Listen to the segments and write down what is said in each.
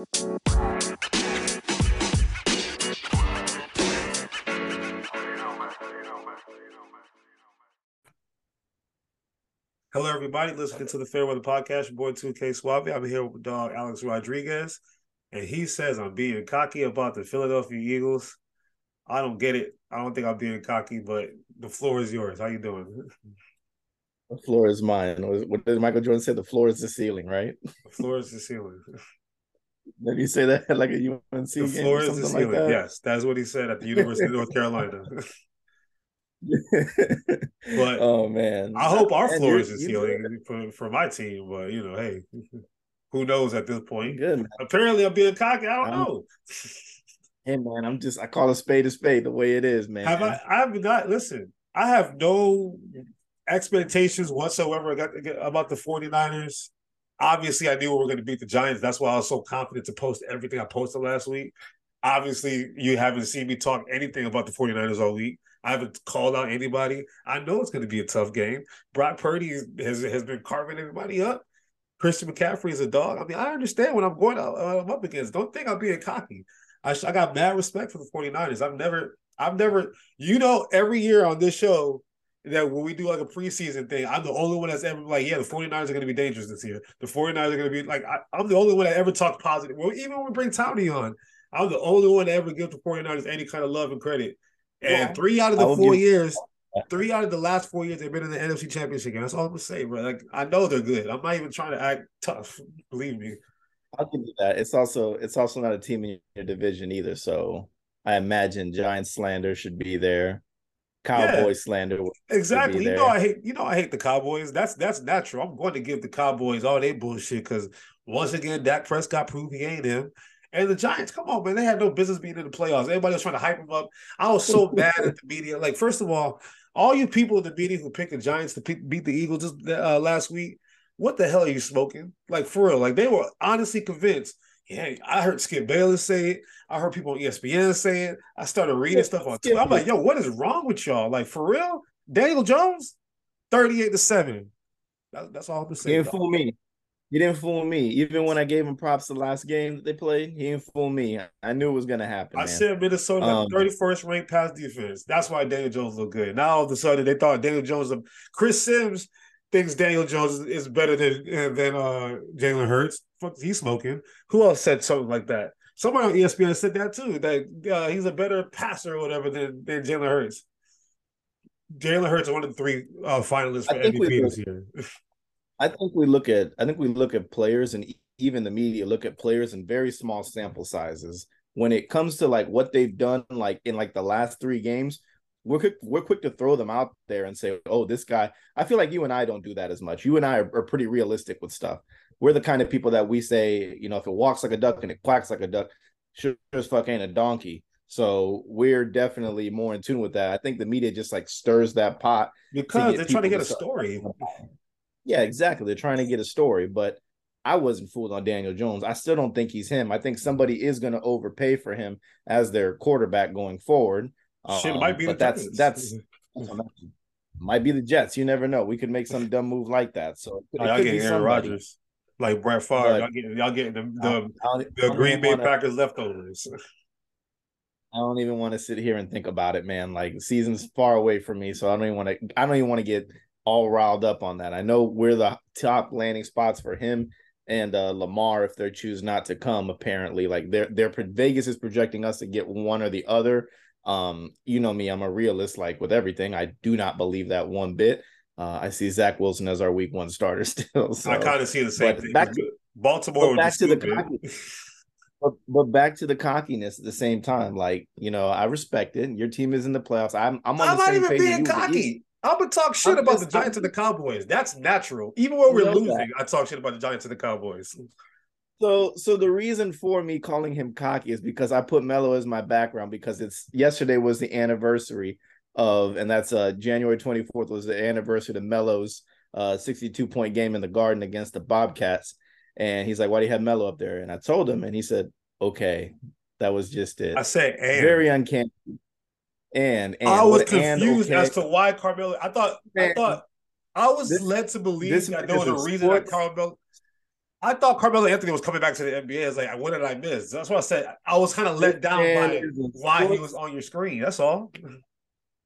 Hello, everybody. Listening to the Fairweather Podcast. Your boy 2K Suave. I'm here with dog Alex Rodriguez, and he says I'm being cocky about the Philadelphia Eagles. I don't get it. I don't think I'm being cocky, but the floor is yours. How you doing? The floor is mine. What did Michael Jordan say? The floor is the ceiling, right? The floor is the ceiling. Did he say that like a UNC The floor is the ceiling. Like that? Yes, that's what he said at the University of North Carolina. but oh man, I hope our floor is the ceiling for, for my team. But you know, hey, who knows at this point? Good. Man. Apparently, I'm being cocky. I don't I'm, know. Hey man, I'm just I call a spade a spade the way it is, man. Have I? I've not. listen. I have no expectations whatsoever about the 49ers. Obviously, I knew we were going to beat the Giants. That's why I was so confident to post everything I posted last week. Obviously, you haven't seen me talk anything about the 49ers all week. I haven't called out anybody. I know it's going to be a tough game. Brock Purdy has has been carving everybody up. Christian McCaffrey is a dog. I mean, I understand what I'm going out, uh, I'm up against. Don't think I'm being cocky. I, I got mad respect for the 49ers. I've never, I've never, you know, every year on this show that when we do like a preseason thing, I'm the only one that's ever like, yeah, the 49ers are going to be dangerous this year. The 49ers are going to be like, I, am the only one that ever talked positive. Well, even when we bring Tony on, I'm the only one to ever give the 49ers any kind of love and credit. And yeah. three out of the four years, three out of the last four years they've been in the NFC Championship game. That's all I'm gonna say, bro. Like I know they're good. I'm not even trying to act tough. Believe me. I'll give you that. It's also it's also not a team in your division either. So I imagine Giant slander should be there. Cowboy yeah, slander. Exactly. You know I hate you know I hate the Cowboys. That's that's natural. I'm going to give the Cowboys all their bullshit because once again, Dak Prescott proved he ain't him. And the Giants, come on, man, they had no business being in the playoffs. Everybody was trying to hype them up. I was so mad at the media. Like, first of all, all you people in the media who picked the Giants to pick, beat the Eagles just uh, last week, what the hell are you smoking? Like, for real, like they were honestly convinced. Yeah, I heard Skip Bayless say it. I heard people on ESPN say it. I started reading stuff on Twitter. I'm like, yo, what is wrong with y'all? Like, for real? Daniel Jones, 38 to 7. That, that's all I'm saying. You didn't fool me. You didn't fool me. Even when I gave him props the last game that they played, he didn't fool me. I knew it was gonna happen. I man. said Minnesota um, 31st ranked pass defense. That's why Daniel Jones looked good. Now all of a sudden they thought Daniel Jones. Chris Sims thinks Daniel Jones is better than than uh, Jalen Hurts. Fuck, he's smoking. Who else said something like that? Somebody on ESPN said that too. That uh, he's a better passer or whatever than than Jalen Hurts. Jalen Hurts is one of the three uh, finalists for MVP this year. I think we look at I think we look at players and even the media look at players in very small sample sizes. When it comes to like what they've done, like in like the last three games, we're quick, we're quick to throw them out there and say, "Oh, this guy." I feel like you and I don't do that as much. You and I are, are pretty realistic with stuff. We're the kind of people that we say, you know, if it walks like a duck and it quacks like a duck, sure as fuck ain't a donkey. So we're definitely more in tune with that. I think the media just like stirs that pot because they're trying to get a story. Yeah, exactly. They're trying to get a story, but I wasn't fooled on Daniel Jones. I still don't think he's him. I think somebody is going to overpay for him as their quarterback going forward. Shit, um, might be but that's that's, that's might be the Jets. You never know. We could make some dumb move like that. So it, y'all getting Aaron Rodgers, like Brett Favre. y'all get y'all getting the the, the Green Bay wanna, Packers leftovers. I don't even want to sit here and think about it, man. Like the season's far away from me, so I don't even want to. I don't even want to get all riled up on that. I know we're the top landing spots for him and uh, Lamar if they choose not to come. Apparently, like they're they're Vegas is projecting us to get one or the other. Um, you know me, I'm a realist. Like with everything, I do not believe that one bit. Uh, I see Zach Wilson as our week one starter still. So. I kind of see the same but thing. Back to, Baltimore, back to the cocky, but, but back to the cockiness at the same time. Like you know, I respect it. Your team is in the playoffs. I'm I'm on I'm the same not even being cocky. I'm gonna talk shit I'm about just, the Giants I'm, and the Cowboys. That's natural. Even when we're losing, that. I talk shit about the Giants and the Cowboys. So, so the reason for me calling him cocky is because I put Melo as my background because it's yesterday was the anniversary of, and that's uh January 24th was the anniversary of Melo's uh 62 point game in the Garden against the Bobcats, and he's like, "Why do you have Melo up there?" And I told him, and he said, "Okay, that was just it." I said, and. "Very uncanny." And, and I was confused okay. as to why Carmelo. I thought, man, I thought, I was this, led to believe that there was a reason sports, that Carmelo. I thought Carmelo Anthony was coming back to the NBA. I was like, what did I miss? That's what I said. I was kind of let down by why he was on your screen. That's all.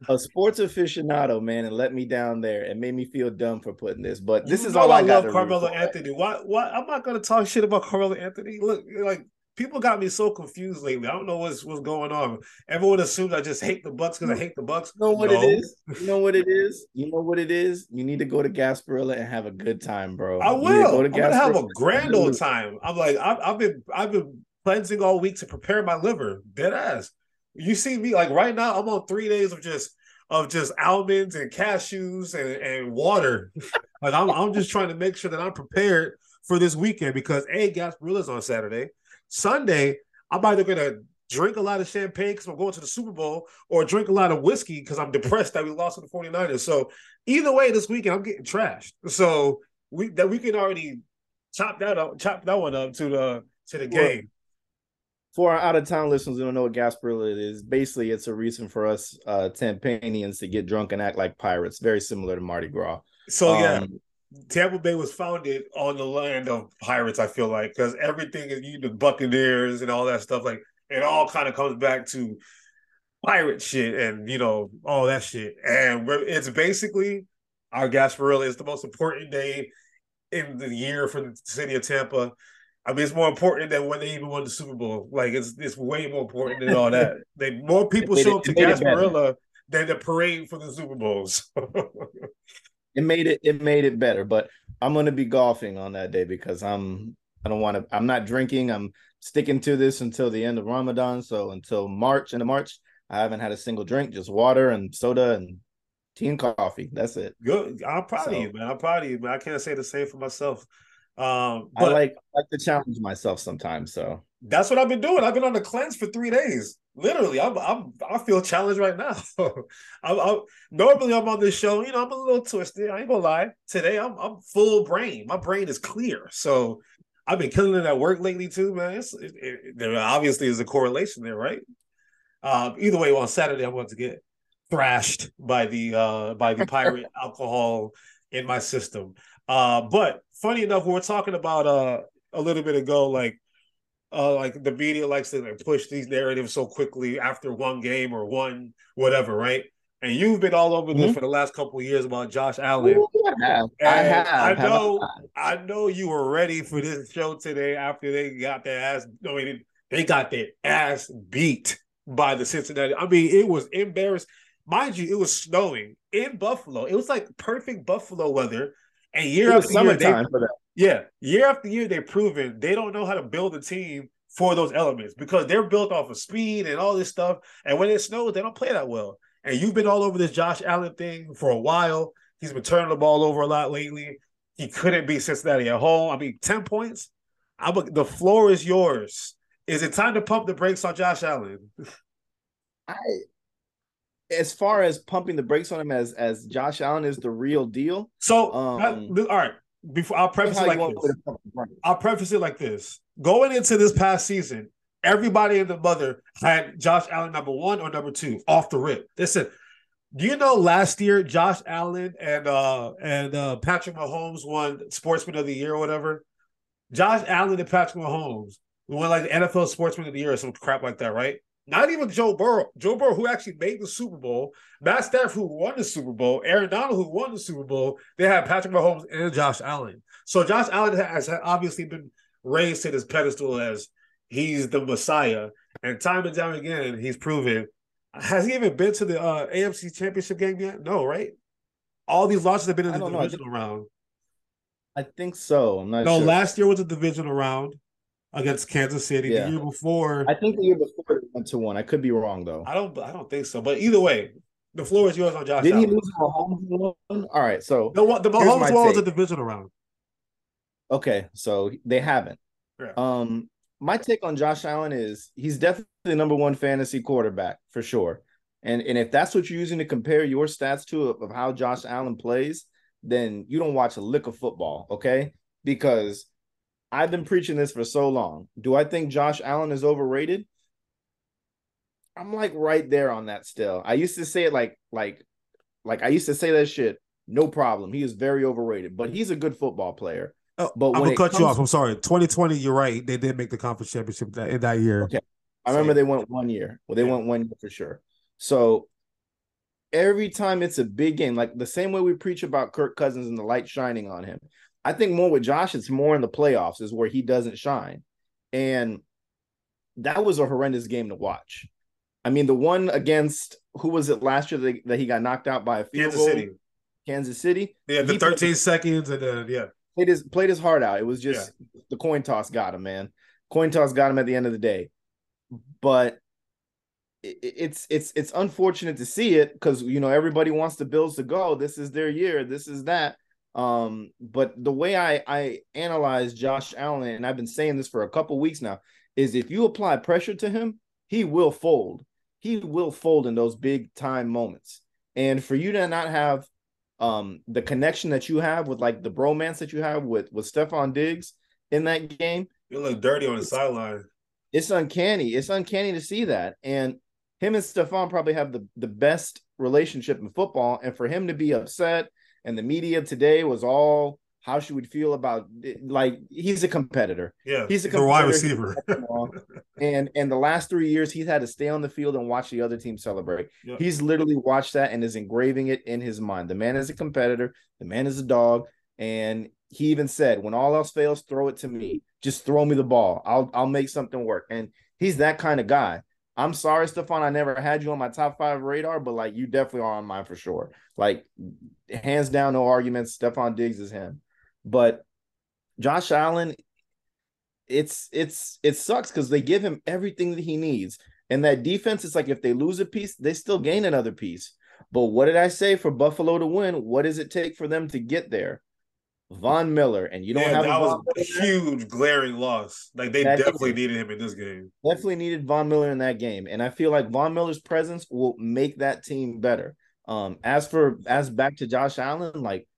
A sports aficionado, man, and let me down there and made me feel dumb for putting this. But this you is all I, I love Carmelo Anthony. Why? Why? I'm not going to talk shit about Carmelo Anthony. Look, like people got me so confused lately. I don't know what's what's going on. Everyone assumes I just hate the Bucks because I hate the Bucks. You know what no. it is? You know what it is? You know what it is? You need to go to Gasparilla and have a good time, bro. I will. Go to I'm gonna have a grand old time. I'm like, I've, I've been I've been cleansing all week to prepare my liver. Dead ass. You see me like right now, I'm on three days of just of just almonds and cashews and, and water. like I'm I'm just trying to make sure that I'm prepared for this weekend because a Gasparilla's on Saturday. Sunday, I'm either gonna drink a lot of champagne because I'm going to the Super Bowl or drink a lot of whiskey because I'm depressed that we lost to the 49ers. So either way, this weekend I'm getting trashed. So we that we can already chop that up, chop that one up to the to the game. For our out of town listeners who don't know what Gasparilla is, basically it's a reason for us uh Tampanians to get drunk and act like pirates, very similar to Mardi Gras. So yeah, um, Tampa Bay was founded on the land of pirates. I feel like because everything is you the Buccaneers and all that stuff. Like it all kind of comes back to pirate shit and you know all that shit. And it's basically our Gasparilla is the most important day in the year for the city of Tampa. I mean, it's more important than when they even won the Super Bowl. Like it's it's way more important than all that. They more people show up to Gasparilla than the parade for the Super Bowls. it made it it made it better. But I'm gonna be golfing on that day because I'm I don't want to. I'm not drinking. I'm sticking to this until the end of Ramadan. So until March, end of March, I haven't had a single drink, just water and soda and tea and coffee. That's it. Good. I'm proud so, of you, man. I'm proud of you, man. I can't say the same for myself. Um, but I like I like to challenge myself sometimes. So that's what I've been doing. I've been on a cleanse for three days. Literally, I'm, I'm I feel challenged right now. I'm, I'm, normally I'm on this show. You know, I'm a little twisted. I ain't gonna lie. Today, I'm I'm full brain. My brain is clear. So I've been killing it at work lately too, man. It, it, there obviously is a correlation there, right? Um, either way, on Saturday I'm going to get thrashed by the uh by the pirate alcohol in my system. Uh, but funny enough, we were talking about uh a little bit ago, like uh like the media likes to like, push these narratives so quickly after one game or one whatever, right? And you've been all over this mm-hmm. for the last couple of years about Josh Allen. Ooh, I have. I have. I know. I know you were ready for this show today after they got their ass. I mean, they got their ass beat by the Cincinnati. I mean, it was embarrassing. Mind you, it was snowing in Buffalo. It was like perfect Buffalo weather. And year after year, they, yeah, year after year, they've proven they don't know how to build a team for those elements because they're built off of speed and all this stuff. And when it snows, they don't play that well. And you've been all over this Josh Allen thing for a while. He's been turning the ball over a lot lately. He couldn't beat Cincinnati at home. I mean, 10 points. I'm a, the floor is yours. Is it time to pump the brakes on Josh Allen? I as far as pumping the brakes on him as as Josh Allen is the real deal. So um, I, all right, before I'll preface it like this. I'll preface it like this. Going into this past season, everybody and the mother had Josh Allen number one or number two off the rip. They said, do you know last year Josh Allen and uh and uh Patrick Mahomes won Sportsman of the Year or whatever? Josh Allen and Patrick Mahomes won like the NFL Sportsman of the Year or some crap like that, right? Not even Joe Burrow. Joe Burrow, who actually made the Super Bowl, Matt Stafford, who won the Super Bowl, Aaron Donald, who won the Super Bowl. They had Patrick Mahomes and Josh Allen. So Josh Allen has obviously been raised to this pedestal as he's the Messiah, and time and time again he's proven. Has he even been to the uh, AFC Championship game yet? No, right? All these losses have been in the divisional know. round. I think so. I'm not. No, sure. last year was a divisional round against Kansas City. Yeah. The year before, I think the year before went to one. I could be wrong though. I don't. I don't think so. But either way, the floor is yours on Josh. Did he lose Mahomes one? All right, so the the Mahomes one was a divisional round. Okay, so they haven't. Yeah. Um, my take on Josh Allen is he's definitely the number one fantasy quarterback for sure. And and if that's what you're using to compare your stats to of, of how Josh Allen plays, then you don't watch a lick of football, okay? Because I've been preaching this for so long. Do I think Josh Allen is overrated? I'm like right there on that still. I used to say it like like like I used to say that shit, no problem. He is very overrated, but he's a good football player. Oh, but I'm gonna cut comes... you off. I'm sorry. 2020, you're right. They did make the conference championship that in that year. Okay. I remember they went one year. Well, they yeah. went one year for sure. So every time it's a big game, like the same way we preach about Kirk Cousins and the light shining on him, I think more with Josh, it's more in the playoffs is where he doesn't shine. And that was a horrendous game to watch. I mean, the one against who was it last year that, that he got knocked out by a field Kansas goal? City. Kansas City. Yeah, the 13 played, seconds and then yeah. Played his played his heart out. It was just yeah. the coin toss got him, man. Coin toss got him at the end of the day. But it, it's it's it's unfortunate to see it because you know everybody wants the Bills to go. This is their year. This is that. Um, but the way I I analyze Josh Allen, and I've been saying this for a couple weeks now, is if you apply pressure to him, he will fold. He will fold in those big time moments. And for you to not have um the connection that you have with like the bromance that you have with with Stefon Diggs in that game, you look dirty on the sideline. It's uncanny. It's uncanny to see that. And him and Stefon probably have the, the best relationship in football. And for him to be upset and the media today was all how she would feel about like he's a competitor. Yeah, he's a competitor. wide receiver. and and the last three years he's had to stay on the field and watch the other team celebrate. Yep. He's literally watched that and is engraving it in his mind. The man is a competitor. The man is a dog. And he even said, "When all else fails, throw it to me. Just throw me the ball. I'll I'll make something work." And he's that kind of guy. I'm sorry, Stefon. I never had you on my top five radar, but like you definitely are on mine for sure. Like hands down, no arguments. Stefon Diggs is him. But Josh Allen, it's it's it sucks because they give him everything that he needs. And that defense is like if they lose a piece, they still gain another piece. But what did I say for Buffalo to win? What does it take for them to get there? Von Miller, and you don't yeah, have that was a huge glaring loss. Like they that definitely needed him in this game. Definitely needed Von Miller in that game, and I feel like Von Miller's presence will make that team better. Um, as for as back to Josh Allen, like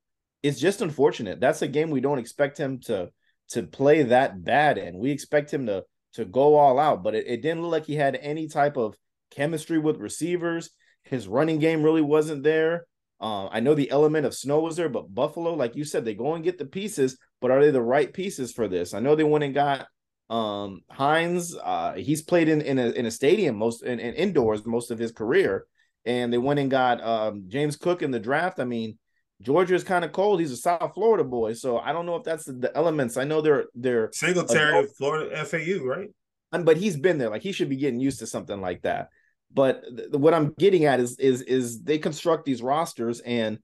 it's just unfortunate. That's a game we don't expect him to to play that bad in. We expect him to to go all out, but it, it didn't look like he had any type of chemistry with receivers. His running game really wasn't there. Uh, I know the element of snow was there, but Buffalo, like you said, they go and get the pieces, but are they the right pieces for this? I know they went and got um Hines. Uh, he's played in in a, in a stadium most in, in indoors most of his career, and they went and got um James Cook in the draft. I mean, Georgia is kind of cold. He's a South Florida boy, so I don't know if that's the, the elements. I know they're they're Singletary, Florida FAU, right? And, but he's been there. Like he should be getting used to something like that. But th- what I'm getting at is is is they construct these rosters, and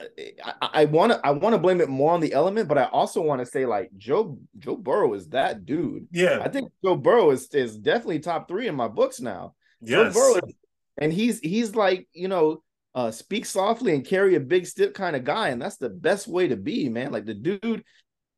uh, I want to I want to blame it more on the element, but I also want to say like Joe Joe Burrow is that dude. Yeah, I think Joe Burrow is is definitely top three in my books now. Yes. Joe Burrow, and he's he's like you know uh, speak softly and carry a big stick kind of guy, and that's the best way to be, man. Like the dude,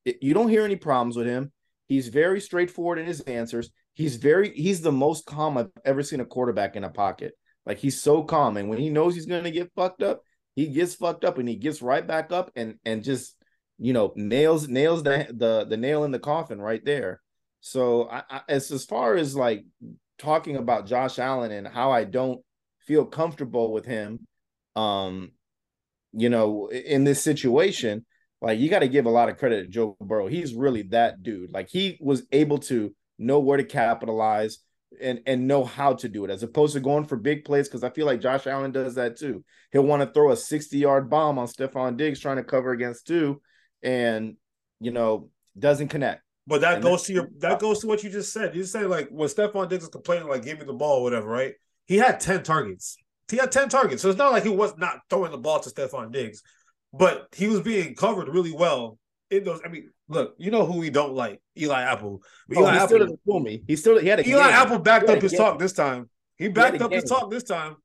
you don't hear any problems with him. He's very straightforward in his answers he's very he's the most calm I've ever seen a quarterback in a pocket. Like he's so calm, and when he knows he's going to get fucked up, he gets fucked up, and he gets right back up and and just you know nails nails the the the nail in the coffin right there. So I, I, as as far as like talking about Josh Allen and how I don't feel comfortable with him, um, you know, in this situation, like you got to give a lot of credit to Joe Burrow. He's really that dude. Like he was able to know where to capitalize and and know how to do it as opposed to going for big plays because I feel like Josh Allen does that too. He'll want to throw a 60 yard bomb on Stefon Diggs trying to cover against two and you know doesn't connect. But that and goes to your that goes to what you just said. You say like when Stefon Diggs is complaining like give me the ball or whatever, right? He had 10 targets. He had 10 targets. So it's not like he was not throwing the ball to Stefon Diggs, but he was being covered really well in those. I mean, look, you know who we don't like? Eli Apple. Oh, Eli he Apple still doesn't fool me. He still he had a Eli game. Apple backed up his game. talk this time. He backed he up game. his talk this time.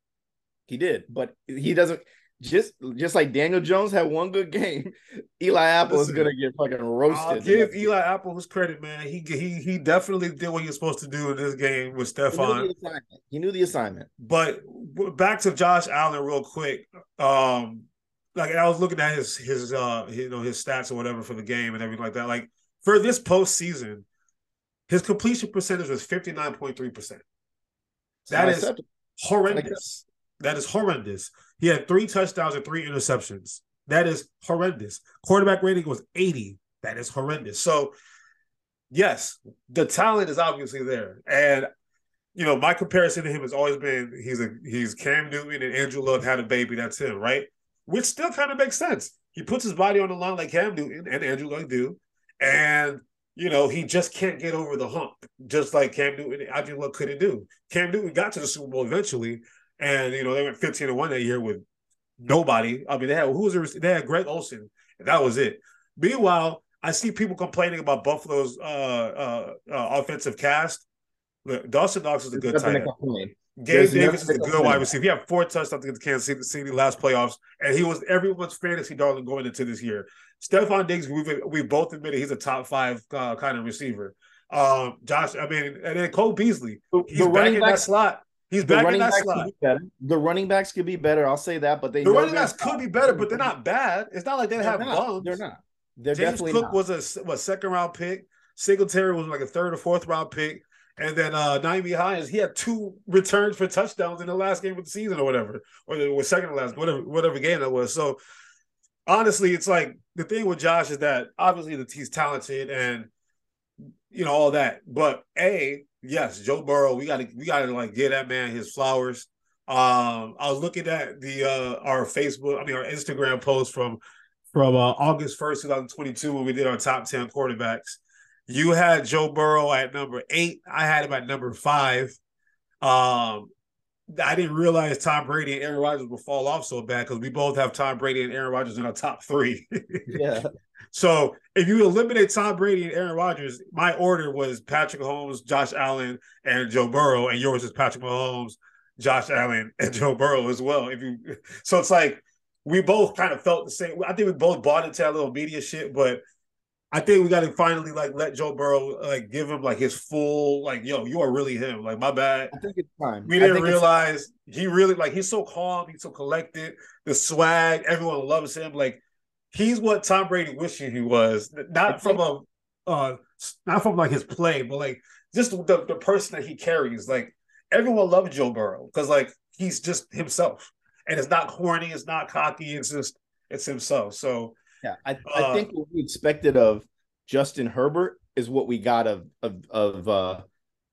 He did, but he doesn't. Just just like Daniel Jones had one good game, Eli Apple Listen, is gonna get fucking roasted. I'll give Eli Apple his credit, man. He he he definitely did what he was supposed to do in this game with Stefon. He knew, he knew the assignment. But back to Josh Allen real quick. Um, like I was looking at his his uh you know his stats or whatever for the game and everything like that. Like for this postseason, his completion percentage was fifty nine point three percent. That is horrendous. That is horrendous. He had three touchdowns and three interceptions. That is horrendous. Quarterback rating was 80. That is horrendous. So, yes, the talent is obviously there, and you know my comparison to him has always been he's a he's Cam Newton and Andrew Luck had a baby. That's him, right? Which still kind of makes sense. He puts his body on the line like Cam Newton and Andrew Luck do, and you know, he just can't get over the hump, just like Cam Newton and Andrew Luck couldn't do. Cam Newton got to the Super Bowl eventually, and you know, they went 15 to 1 that year with nobody. I mean, they had who was there? They had Greg Olsen, and that was it. Meanwhile, I see people complaining about Buffalo's uh, uh, uh, offensive cast. Look, Dawson Knox is a good tight end. Gabe Davis is a good wide receiver. He had four touchdowns against Kansas City last playoffs, and he was everyone's fantasy darling going into this year. Stefon Diggs, we've we both admitted he's a top five uh, kind of receiver. Um, Josh, I mean, and then Cole Beasley, he's the back in that slot. He's back in that slot. The running backs could be better. I'll say that, but they the running backs could be better, but they're not bad. It's not like they have not. bums. They're not. They're James definitely Cook not. was a what second round pick. Singletary was like a third or fourth round pick. And then uh Nyheim Hines, he had two returns for touchdowns in the last game of the season or whatever, or the or second to last, whatever, whatever game that was. So honestly, it's like the thing with Josh is that obviously that he's talented and you know all that. But a yes, Joe Burrow, we gotta we gotta like give that man his flowers. Um, I was looking at the uh our Facebook, I mean our Instagram post from from uh, August 1st, 2022, when we did our top 10 quarterbacks. You had Joe Burrow at number eight. I had him at number five. Um, I didn't realize Tom Brady and Aaron Rodgers would fall off so bad because we both have Tom Brady and Aaron Rodgers in our top three. yeah. So if you eliminate Tom Brady and Aaron Rodgers, my order was Patrick Mahomes, Josh Allen, and Joe Burrow, and yours is Patrick Mahomes, Josh Allen, and Joe Burrow as well. If you, so it's like we both kind of felt the same. I think we both bought into that little media shit, but I think we got to finally like let Joe Burrow like give him like his full like yo, you are really him. Like my bad. I think it's time. We didn't realize he really like he's so calm, he's so collected. The swag, everyone loves him. Like he's what Tom Brady wishing he was. Not from a uh not from like his play, but like just the, the person that he carries. Like everyone loves Joe Burrow because like he's just himself. And it's not corny, it's not cocky, it's just it's himself. So yeah, I, I uh, think what we expected of Justin Herbert is what we got of of of uh,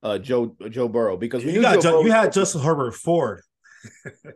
uh, Joe Joe Burrow because we you got Joe, you had Justin Herbert Ford.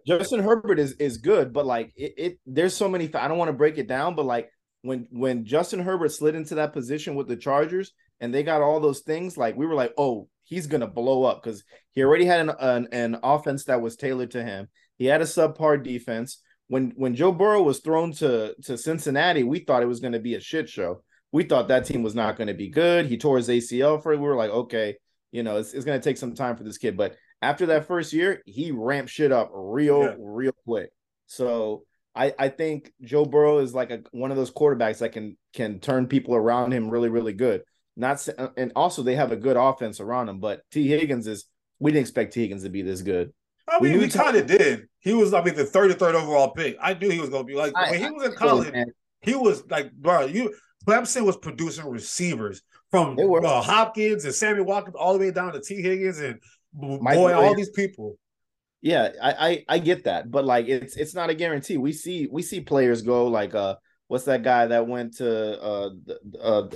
Justin Herbert is is good, but like it, it there's so many. I don't want to break it down, but like when when Justin Herbert slid into that position with the Chargers and they got all those things, like we were like, oh, he's gonna blow up because he already had an, an an offense that was tailored to him. He had a subpar defense. When when Joe Burrow was thrown to to Cincinnati, we thought it was to be a shit show. We thought that team was not to be good. He tore his ACL for it. We were like, okay, you know, it's, it's to take some time for this kid. But after that first year, he ramped shit up real, yeah. real quick. So I, I think Joe Burrow is like a, one of those quarterbacks that can can turn people around him really, really good. Not and also they have a good offense around him. But Tee Higgins is we didn't expect Tee Higgins to be this good. I mean, we, we kind of did. He was, I mean, the 33rd overall pick. I knew he was going to be like, I, when he was in college, he was like, bro, you, Clemson was producing receivers from uh, Hopkins and Sammy Watkins all the way down to Tee Higgins and Mike boy, all these people. Yeah, I, I, I get that, but like it's it's not a guarantee. We see we see players go like uh what's that guy that went to uh uh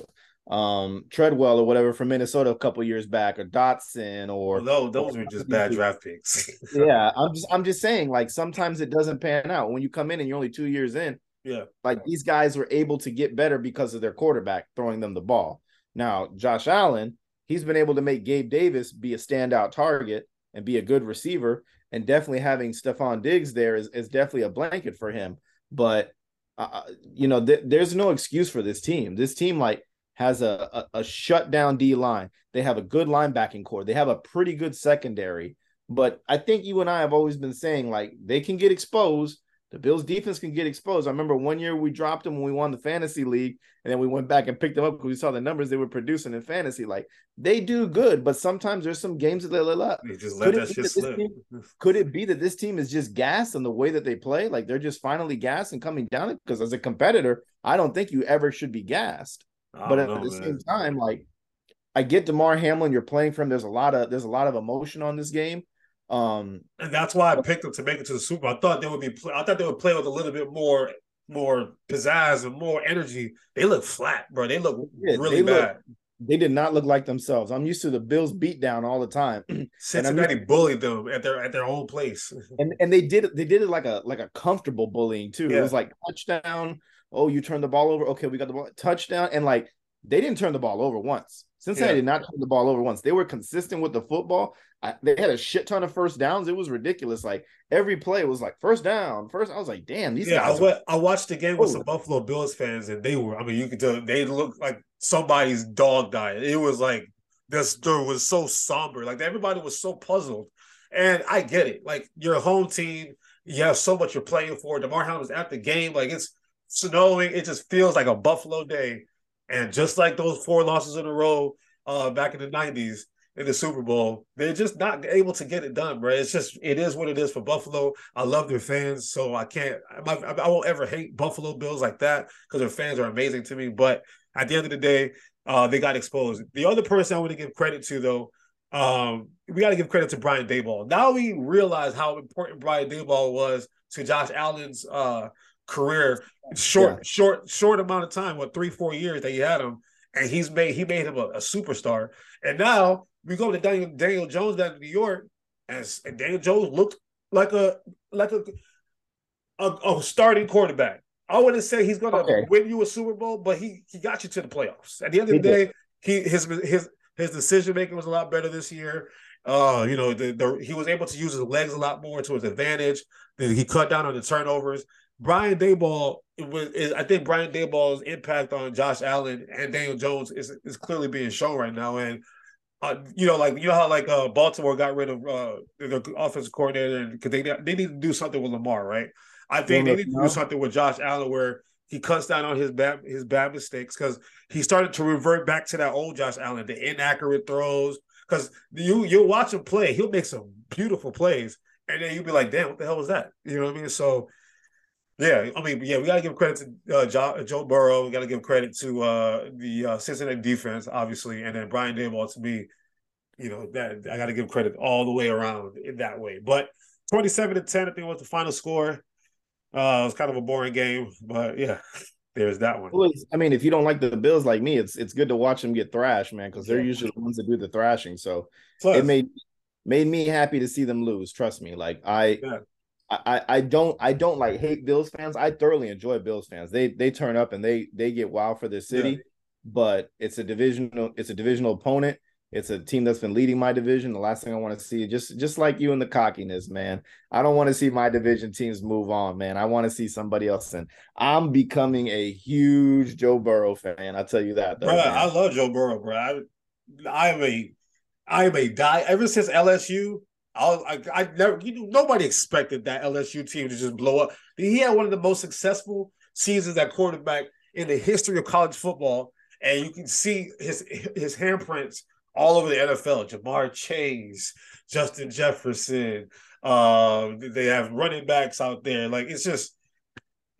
um Treadwell or whatever from Minnesota a couple years back, or Dotson, or no, those were just bad draft picks. yeah, I'm just I'm just saying, like sometimes it doesn't pan out when you come in and you're only two years in. Yeah, like these guys were able to get better because of their quarterback throwing them the ball. Now Josh Allen, he's been able to make Gabe Davis be a standout target and be a good receiver, and definitely having Stefon Diggs there is is definitely a blanket for him. But uh, you know, th- there's no excuse for this team. This team, like has a, a, a shutdown D line. They have a good linebacking core. They have a pretty good secondary. But I think you and I have always been saying like they can get exposed. The Bills defense can get exposed. I remember one year we dropped them when we won the fantasy league, and then we went back and picked them up because we saw the numbers they were producing in fantasy. Like they do good, but sometimes there's some games that they let up. They just let that shit slip. Team, could it be that this team is just gassed in the way that they play? Like they're just finally gassed and coming down it? Because as a competitor, I don't think you ever should be gassed but at know, the man. same time, like I get Damar Hamlin, you're playing for him. There's a lot of there's a lot of emotion on this game. Um, and that's why I picked them to make it to the Super. I thought they would be. I thought they would play with a little bit more more pizzazz and more energy, they look flat, bro. They look yeah, really they bad. Look, they did not look like themselves. I'm used to the Bills beat down all the time. Cincinnati bullied them at their at their own place. and and they did it, they did it like a like a comfortable bullying too. Yeah. It was like touchdown. Oh, you turned the ball over. Okay, we got the ball touchdown. And like they didn't turn the ball over once. Cincinnati yeah. did not turn the ball over once. They were consistent with the football. I, they had a shit ton of first downs. It was ridiculous. Like every play was like first down, first. I was like, damn, these yeah, guys. I, are... I watched the game with some oh. Buffalo Bills fans, and they were. I mean, you could tell they looked like somebody's dog died. It was like this story was so somber. Like everybody was so puzzled. And I get it. Like your home team, you have so much you're playing for. Damar Hamlin's at the game. Like it's snowing. It just feels like a Buffalo day. And just like those four losses in a row uh, back in the 90s in the Super Bowl, they're just not able to get it done, bro. It's just, it is what it is for Buffalo. I love their fans, so I can't, I, I won't ever hate Buffalo Bills like that because their fans are amazing to me. But at the end of the day, uh, they got exposed. The other person I want to give credit to, though, um, we got to give credit to Brian Daboll. Now we realize how important Brian Daboll was to Josh Allen's uh, career short yeah. short short amount of time what three four years that he had him and he's made he made him a, a superstar and now we go to Daniel, Daniel Jones down to New York and, and Daniel Jones looked like a like a a, a starting quarterback I wouldn't say he's gonna okay. win you a Super Bowl but he he got you to the playoffs at the end of the he day did. he his his his decision making was a lot better this year uh, you know, the, the, he was able to use his legs a lot more to his advantage. He cut down on the turnovers. Brian Daboll was, is, I think Brian Daboll's impact on Josh Allen and Daniel Jones is is clearly being shown right now. And uh, you know, like you know how like uh, Baltimore got rid of uh, their offensive coordinator because they they need to do something with Lamar, right? I think they need to do something with Josh Allen where he cuts down on his bad his bad mistakes because he started to revert back to that old Josh Allen, the inaccurate throws. Because you you watch him play, he'll make some beautiful plays, and then you'll be like, "Damn, what the hell was that?" You know what I mean? So yeah, I mean, yeah, we got to give credit to uh, Joe, Joe, Burrow. We got to give credit to uh, the uh, Cincinnati defense, obviously, and then Brian Daboll. To me, you know, that I got to give credit all the way around in that way. But twenty-seven to ten, I think was the final score. Uh, it was kind of a boring game, but yeah, there's that one. Well, I mean, if you don't like the Bills like me, it's it's good to watch them get thrashed, man, because they're usually the ones that do the thrashing. So Plus, it made made me happy to see them lose. Trust me, like I. Yeah I, I don't I don't like hate Bills fans. I thoroughly enjoy Bills fans. They they turn up and they they get wild for their city, yeah. but it's a divisional it's a divisional opponent. It's a team that's been leading my division. The last thing I want to see, just just like you and the cockiness, man. I don't want to see my division teams move on, man. I want to see somebody else. And I'm becoming a huge Joe Burrow fan. I tell you that, though, bro. Man. I love Joe Burrow, bro. I, I am a I am a die ever since LSU. I, I, never, you nobody expected that LSU team to just blow up. He had one of the most successful seasons at quarterback in the history of college football, and you can see his his handprints all over the NFL. Ja'Marr Chase, Justin Jefferson. Uh, they have running backs out there. Like it's just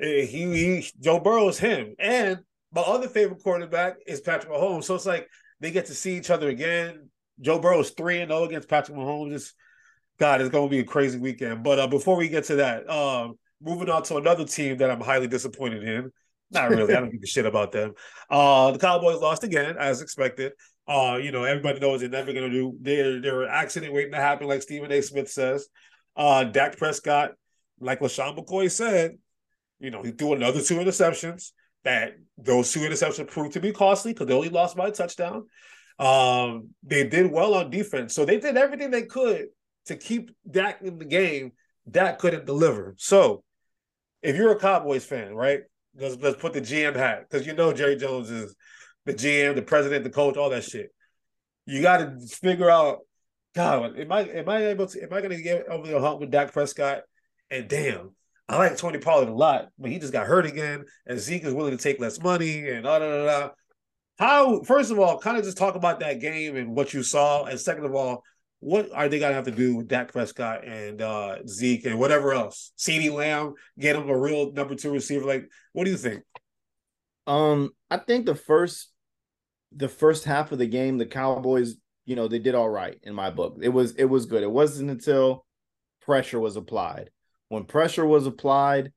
eh, he, he Joe Burrow is him, and my other favorite quarterback is Patrick Mahomes. So it's like they get to see each other again. Joe Burrow is three and zero oh against Patrick Mahomes. It's God, it's going to be a crazy weekend. But uh, before we get to that, um, moving on to another team that I'm highly disappointed in. Not really. I don't give a shit about them. Uh, the Cowboys lost again, as expected. Uh, you know, everybody knows they're never going to do. They're they're an accident waiting to happen, like Stephen A. Smith says. Uh, Dak Prescott, like LeSean McCoy said, you know, he threw another two interceptions. That those two interceptions proved to be costly because they only lost by a touchdown. Um, they did well on defense, so they did everything they could to keep Dak in the game, Dak couldn't deliver. So if you're a Cowboys fan, right? Let's let's put the GM hat because you know Jerry Jones is the GM, the president, the coach, all that shit. You got to figure out, God, am I am I able to am I going to get over the hump with Dak Prescott? And damn, I like Tony Pollard a lot, but he just got hurt again, and Zeke is willing to take less money and da da da. How first of all, kind of just talk about that game and what you saw, and second of all, what are they gonna have to do with Dak Prescott and uh, Zeke and whatever else? CeeDee Lamb, get him a real number two receiver. Like, what do you think? Um, I think the first the first half of the game, the Cowboys, you know, they did all right in my book. It was it was good. It wasn't until pressure was applied. When pressure was applied,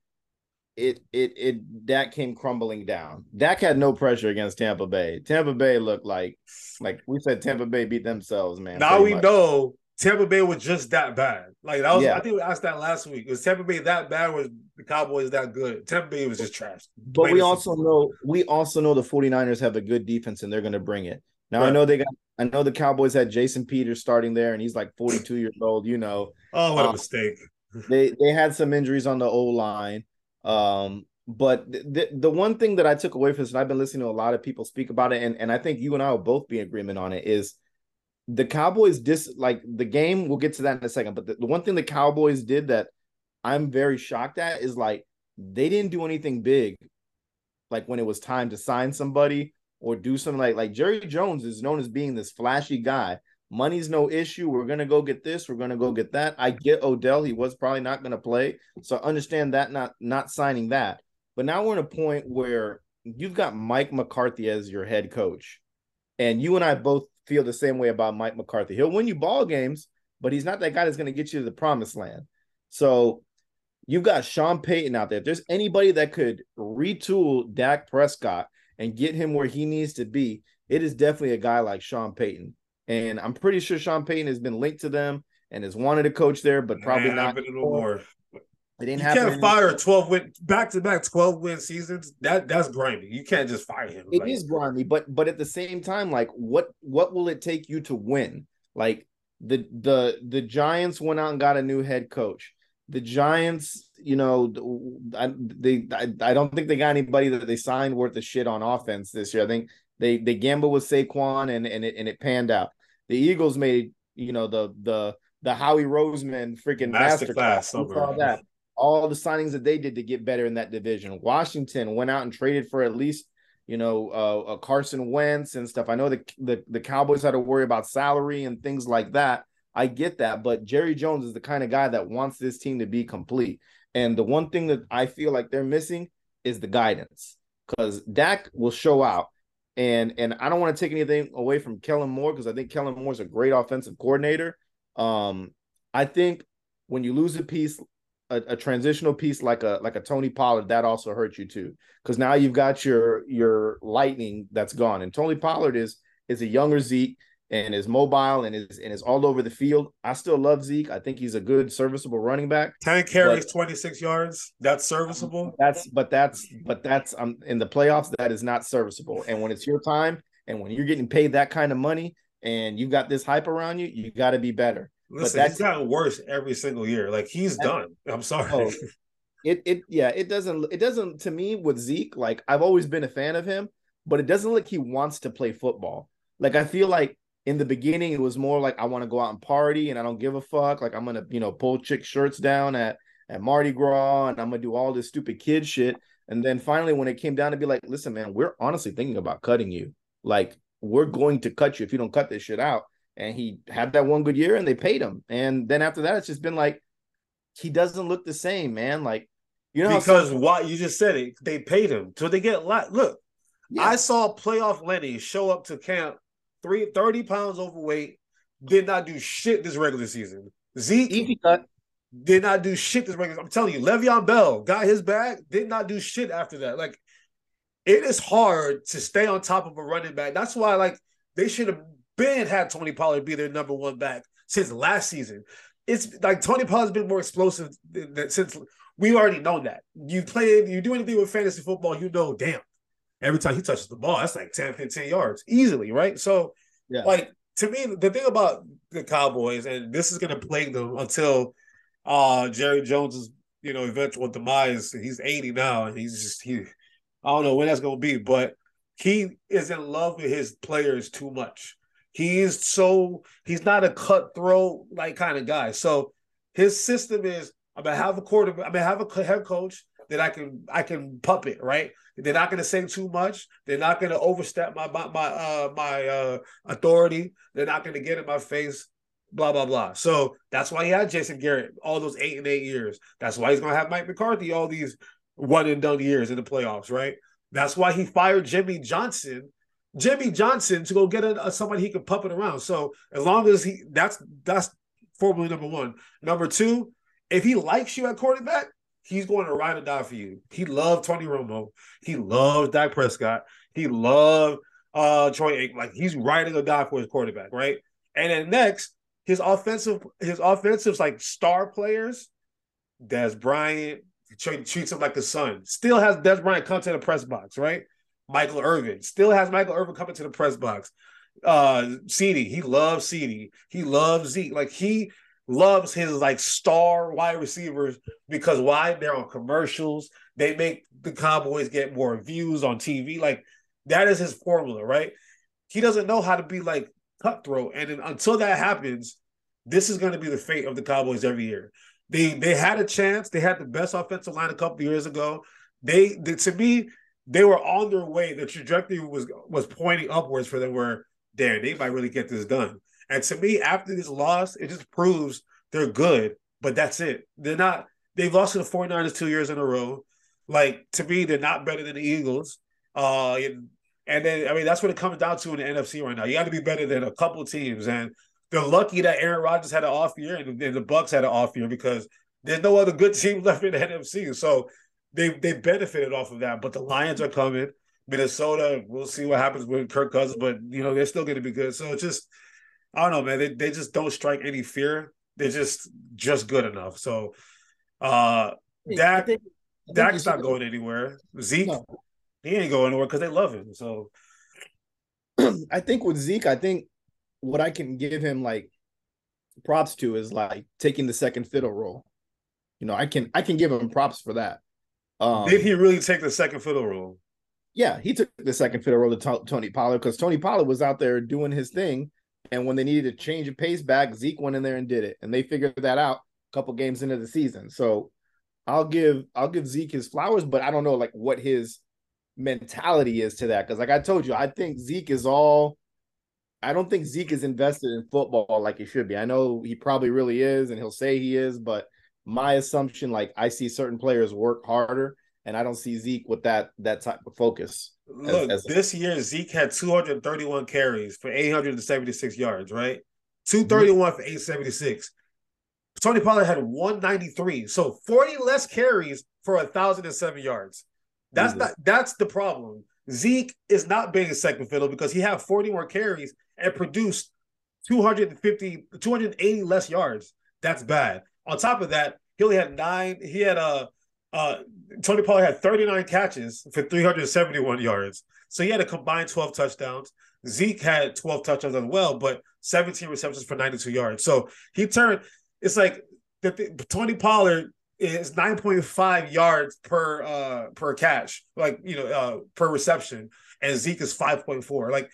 it it it Dak came crumbling down. Dak had no pressure against Tampa Bay. Tampa Bay looked like like we said Tampa Bay beat themselves, man. Now we much. know Tampa Bay was just that bad. Like that was yeah. I think we asked that last week. Was Tampa Bay that bad was the Cowboys that good? Tampa Bay was just trash. But we also know we also know the 49ers have a good defense and they're gonna bring it. Now right. I know they got I know the Cowboys had Jason Peters starting there and he's like 42 years old, you know. Oh, what a um, mistake. they they had some injuries on the O line. Um, but the the one thing that I took away from this, and I've been listening to a lot of people speak about it, and, and I think you and I will both be in agreement on it, is the Cowboys dis like the game, we'll get to that in a second. But the, the one thing the Cowboys did that I'm very shocked at is like they didn't do anything big, like when it was time to sign somebody or do something like like Jerry Jones is known as being this flashy guy money's no issue. We're gonna go get this. We're gonna go get that. I get Odell. He was probably not gonna play, so understand that not not signing that. But now we're in a point where you've got Mike McCarthy as your head coach, and you and I both feel the same way about Mike McCarthy. He'll win you ball games, but he's not that guy that's gonna get you to the promised land. So you've got Sean Payton out there. If there's anybody that could retool Dak Prescott and get him where he needs to be, it is definitely a guy like Sean Payton. And I'm pretty sure Sean Payton has been linked to them and has wanted to coach there, but probably not anymore. It didn't you can't fire 12 win back to back 12 win seasons. That that's grimy. You can't just fire him. It like, is grimy, but but at the same time, like what what will it take you to win? Like the the the Giants went out and got a new head coach. The Giants, you know, I, they I, I don't think they got anybody that they signed worth of shit on offense this year. I think they they gambled with Saquon and and it and it panned out. The Eagles made you know the the the Howie Roseman freaking masterclass. Saw that all the signings that they did to get better in that division. Washington went out and traded for at least you know uh, a Carson Wentz and stuff. I know the, the the Cowboys had to worry about salary and things like that. I get that, but Jerry Jones is the kind of guy that wants this team to be complete. And the one thing that I feel like they're missing is the guidance because Dak will show out and and I don't want to take anything away from Kellen Moore because I think Kellen Moore is a great offensive coordinator. Um, I think when you lose a piece, a, a, transitional piece like a like a Tony Pollard, that also hurts you too. Because now you've got your your lightning that's gone. And Tony Pollard is is a younger Zeke and is mobile and is and is all over the field. I still love Zeke. I think he's a good serviceable running back. 10 carries, 26 yards. That's serviceable. That's but that's but that's um in the playoffs, that is not serviceable. And when it's your time and when you're getting paid that kind of money and you've got this hype around you, you got to be better. Listen, but that's gotten worse every single year. Like he's done. I'm sorry. Oh, it it yeah, it doesn't it doesn't to me with Zeke, like I've always been a fan of him, but it doesn't look he wants to play football. Like I feel like in the beginning, it was more like I want to go out and party and I don't give a fuck. Like I'm gonna, you know, pull chick shirts down at at Mardi Gras and I'm gonna do all this stupid kid shit. And then finally, when it came down to be like, listen, man, we're honestly thinking about cutting you. Like we're going to cut you if you don't cut this shit out. And he had that one good year and they paid him. And then after that, it's just been like he doesn't look the same, man. Like you know, because some- what you just said it, they paid him. So they get lot. Look, yeah. I saw playoff Lenny show up to camp three, 30 pounds overweight, did not do shit this regular season. Zeke Easy cut. did not do shit this regular. I'm telling you, Le'Veon Bell got his bag, did not do shit after that. Like it is hard to stay on top of a running back. That's why, like, they should have been had Tony Pollard be their number one back since last season. It's like Tony Pollard's been more explosive than, than, since we already know that. You play, you do anything with fantasy football, you know, damn, every time he touches the ball, that's like 10, 15 yards easily, right? So, yeah. like, to me, the thing about the Cowboys, and this is going to plague them until uh Jerry Jones's, you know, eventual demise. He's 80 now, and he's just, he, I don't know when that's going to be, but he is in love with his players too much. He's so, he's not a cutthroat, like, kind of guy. So, his system is I'm gonna have a quarterback, I'm gonna have a head coach that I can I can puppet, right? They're not going to say too much. They're not going to overstep my my my uh, my uh, authority. They're not going to get in my face. Blah blah blah. So that's why he had Jason Garrett all those eight and eight years. That's why he's going to have Mike McCarthy all these one and done years in the playoffs, right? That's why he fired Jimmy Johnson, Jimmy Johnson, to go get a, a somebody he could puppet around. So as long as he, that's that's formally number one. Number two, if he likes you at quarterback, he's going to ride or die for you. He loved Tony Romo. He loves Dak Prescott. He loved uh Troy Aikman. Like he's riding or die for his quarterback, right? And then next, his offensive, his offensive like star players, Dez Bryant, treats him like a son. Still has Dez Bryant come to the press box, right? Michael Irvin still has Michael Irvin coming to the press box. Uh CeeDee, he loves CeeDee. He loves Zeke. Like he loves his like star wide receivers because why? They're on commercials. They make the Cowboys get more views on TV. Like that is his formula, right? He doesn't know how to be like cutthroat. And until that happens, this is going to be the fate of the Cowboys every year. They they had a chance. They had the best offensive line a couple years ago. They, they to me they were on their way. The trajectory was was pointing upwards for them. Where damn, they might really get this done. And to me, after this loss, it just proves they're good, but that's it. They're not. They've lost to the 49ers two years in a row. Like to me, they're not better than the Eagles. Uh, and, and then I mean that's what it comes down to in the NFC right now. You got to be better than a couple teams, and they're lucky that Aaron Rodgers had an off year and, and the Bucks had an off year because there's no other good team left in the NFC. So they they benefited off of that. But the Lions are coming. Minnesota, we'll see what happens with Kirk Cousins, but you know they're still going to be good. So it's just I don't know, man. They they just don't strike any fear. They're just just good enough. So uh Dak think, Dak's not going anywhere. Zeke, no. he ain't going anywhere because they love him. So I think with Zeke, I think what I can give him like props to is like taking the second fiddle role. You know, I can I can give him props for that. Um, Did he really take the second fiddle role? Yeah, he took the second fiddle role to Tony Pollard because Tony Pollard was out there doing his thing and when they needed to change a pace back, Zeke went in there and did it. And they figured that out a couple games into the season. So I'll give I'll give Zeke his flowers, but I don't know like what his mentality is to that. Because like I told you, I think Zeke is all I don't think Zeke is invested in football like he should be. I know he probably really is, and he'll say he is, but my assumption, like I see certain players work harder, and I don't see Zeke with that that type of focus. Look, as, as this year Zeke had 231 carries for 876 yards, right? 231 mm-hmm. for 876. Tony Pollard had 193, so 40 less carries for a thousand and seven yards. That's Jesus. not that's the problem. Zeke is not being a second fiddle because he had 40 more carries and produced 250, 280 less yards. That's bad. On top of that, he only had nine. He had a uh, uh, Tony Pollard had 39 catches for 371 yards. So he had a combined 12 touchdowns. Zeke had 12 touchdowns as well, but 17 receptions for 92 yards. So he turned, it's like the, Tony Pollard is 9.5 yards per uh per catch, like you know, uh per reception, and Zeke is 5.4. Like,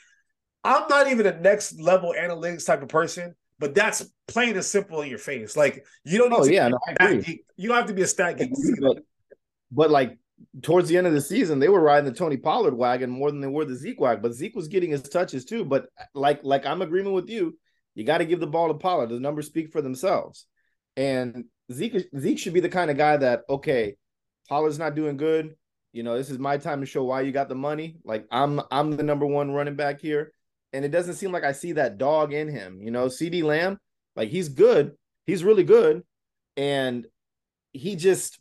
I'm not even a next level analytics type of person, but that's plain and simple in your face. Like you don't need oh, to yeah, no, geek. You don't have to be a stat geek. But, but like towards the end of the season, they were riding the Tony Pollard wagon more than they were the Zeke wagon. But Zeke was getting his touches too. But like like I'm agreeing with you. You got to give the ball to Pollard. The numbers speak for themselves. And Zeke Zeke should be the kind of guy that okay, Pollard's not doing good. You know, this is my time to show why you got the money. Like I'm I'm the number one running back here and it doesn't seem like I see that dog in him. You know, CeeDee Lamb, like he's good, he's really good, and he just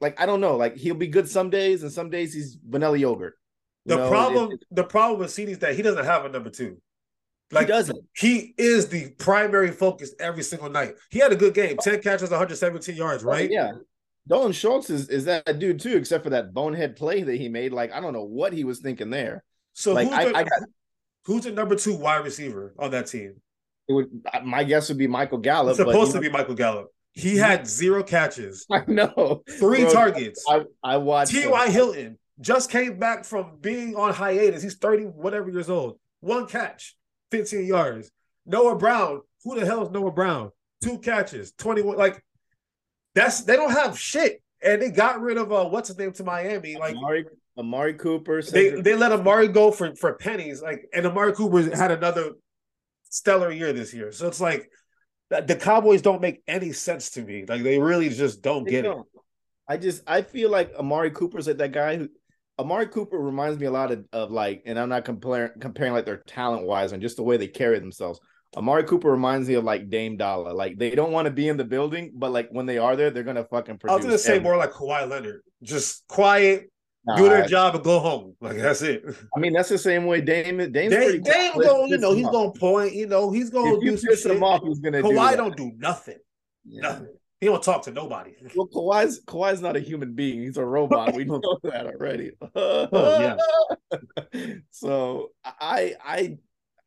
like I don't know, like he'll be good some days, and some days he's vanilla yogurt. The know, problem, it, it, the problem with CeeDee is that he doesn't have a number two. Like he doesn't. He is the primary focus every single night. He had a good game, ten catches, 117 yards, right? yeah. Dalton Schultz is, is that dude too, except for that bonehead play that he made. Like I don't know what he was thinking there. So like I, the, I got Who's the number two wide receiver on that team? It would my guess would be Michael Gallup. It's supposed to be Michael Gallup. He had zero catches. I know. Three Bro, targets. I, I watched T.Y. Hilton just came back from being on hiatus. He's 30 whatever years old. One catch, 15 yards. Noah Brown. Who the hell is Noah Brown? Two catches, 21. Like that's they don't have shit. And they got rid of uh what's his name to Miami. Like Amari Amari Cooper. They they let Amari go for for pennies. Like and Amari Cooper had another stellar year this year. So it's like the Cowboys don't make any sense to me. Like they really just don't they get don't. it. I just I feel like Amari Cooper's like that guy who Amari Cooper reminds me a lot of, of like, and I'm not comparing comparing like their talent wise and just the way they carry themselves. Amari Cooper reminds me of like Dame Dollar. Like they don't want to be in the building, but like when they are there, they're gonna fucking produce. I was gonna say everything. more like Kawhi Leonard, just quiet, Nah, do their job, and go home. Like that's it. I mean, that's the same way Dame. Dame's Dame, pretty. Dame going, you know, he's going to point. You know, he's going If to you do piss shit. him off, he's gonna do Kawhi that. don't do nothing. Yeah. Nothing. He don't talk to nobody. Well, Kawhi's Kawhi's not a human being. He's a robot. We know that already. Oh, so I I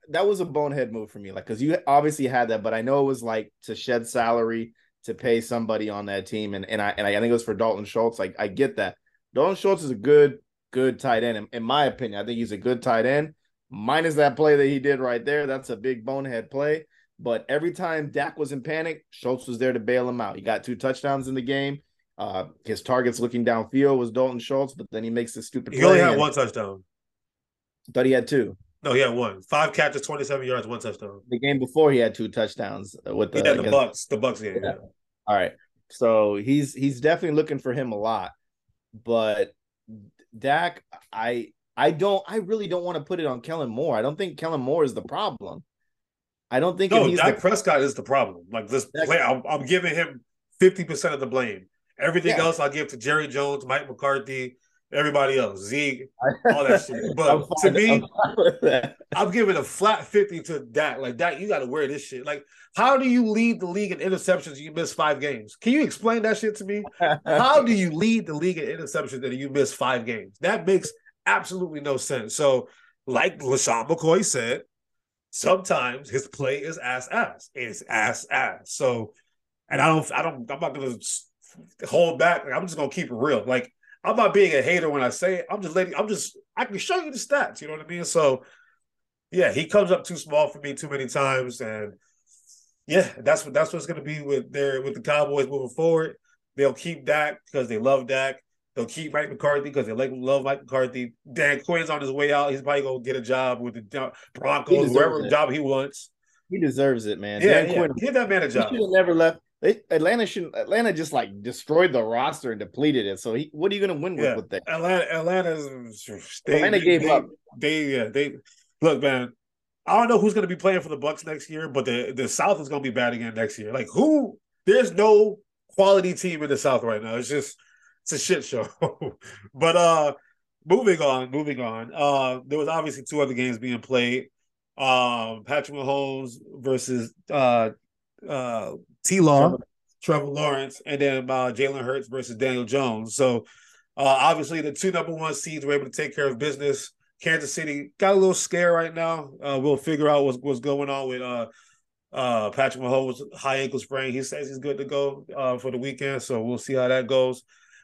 that was a bonehead move for me. Like because you obviously had that, but I know it was like to shed salary to pay somebody on that team, and and I and I think it was for Dalton Schultz. Like I get that. Dalton Schultz is a good good tight end in, in my opinion. I think he's a good tight end. Minus that play that he did right there, that's a big bonehead play. But every time Dak was in panic, Schultz was there to bail him out. He got two touchdowns in the game. Uh, his targets looking downfield was Dalton Schultz, but then he makes this stupid. He only had one touchdown. Thought he had two. No, he had one. Five catches, twenty-seven yards, one touchdown. The game before he had two touchdowns with the. He had the Bucks. The Bucks game. Yeah. Yeah. All right, so he's he's definitely looking for him a lot, but Dak, I I don't I really don't want to put it on Kellen Moore. I don't think Kellen Moore is the problem. I don't think No, he's Dak the, Prescott is the problem. Like this play, I'm, I'm giving him fifty percent of the blame. Everything Yeah. else, I'll give to Jerry Jones, Mike McCarthy, everybody else, Zeke, all that shit. But to me, I'm that. I'm giving a flat 50 to Dak. Like, Dak, you got to wear this shit. Like, how do you lead the league in interceptions? You miss five games. Can you explain that shit to me? How do you lead the league in interceptions and you miss five games? That makes absolutely no sense. So, like LeSean McCoy said, sometimes his play is ass ass. It's ass ass. So, and I don't, I don't, I'm not gonna hold back. Like, I'm just gonna keep it real. Like, I'm not being a hater when I say it. I'm just letting, I'm just, I can show you the stats. You know what I mean? So, yeah, he comes up too small for me too many times, and yeah, that's what that's what's going to be with their with the Cowboys moving forward. They'll keep Dak because they love Dak. They'll keep Mike McCarthy because they like love Mike McCarthy. Dan Quinn's on his way out. He's probably gonna get a job with the Broncos, whoever it. job he wants. He deserves it, man. Yeah, Dan yeah. Quinn give that man a job. He should have never left. They, Atlanta should Atlanta just like destroyed the roster and depleted it. So he, what are you going to win with Yeah. with that? Atlanta, Atlanta's they, Atlanta gave they, up. They yeah they look man. I don't know who's going to be playing for the Bucks next year, but the the South is going to be bad again next year. Like who? There's no quality team in the South right now. It's just it's a shit show. but uh, moving on, moving on. Uh, there was obviously two other games being played. Um, Patrick Mahomes versus uh uh T Law. Trevor Lawrence, and then uh, Jalen Hurts versus Daniel Jones. So uh, obviously the two number one seeds were able to take care of business. Kansas City got a little scare right now. Uh, we'll figure out what's, what's going on with uh, uh, Patrick Mahomes' high ankle sprain. He says he's good to go uh, for the weekend, so we'll see how that goes.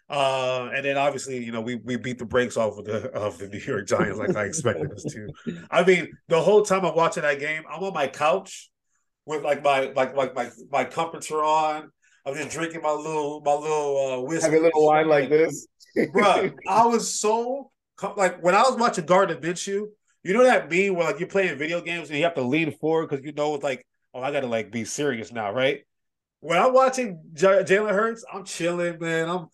Uh, and then obviously, you know, we we beat the brakes off of the of the New York Giants like I expected us to. I mean, the whole time I'm watching that game, I'm on my couch with like my like like my my comforter on. I'm just drinking my little my little uh, whiskey. Have a little wine like this, Bro, I was so like when I was watching Gardner Minshew, you know that meme where like you're playing video games and you have to lean forward because you know it's like, oh, I gotta like be serious now, right? When I'm watching J- Jalen Hurts, I'm chilling, man. I'm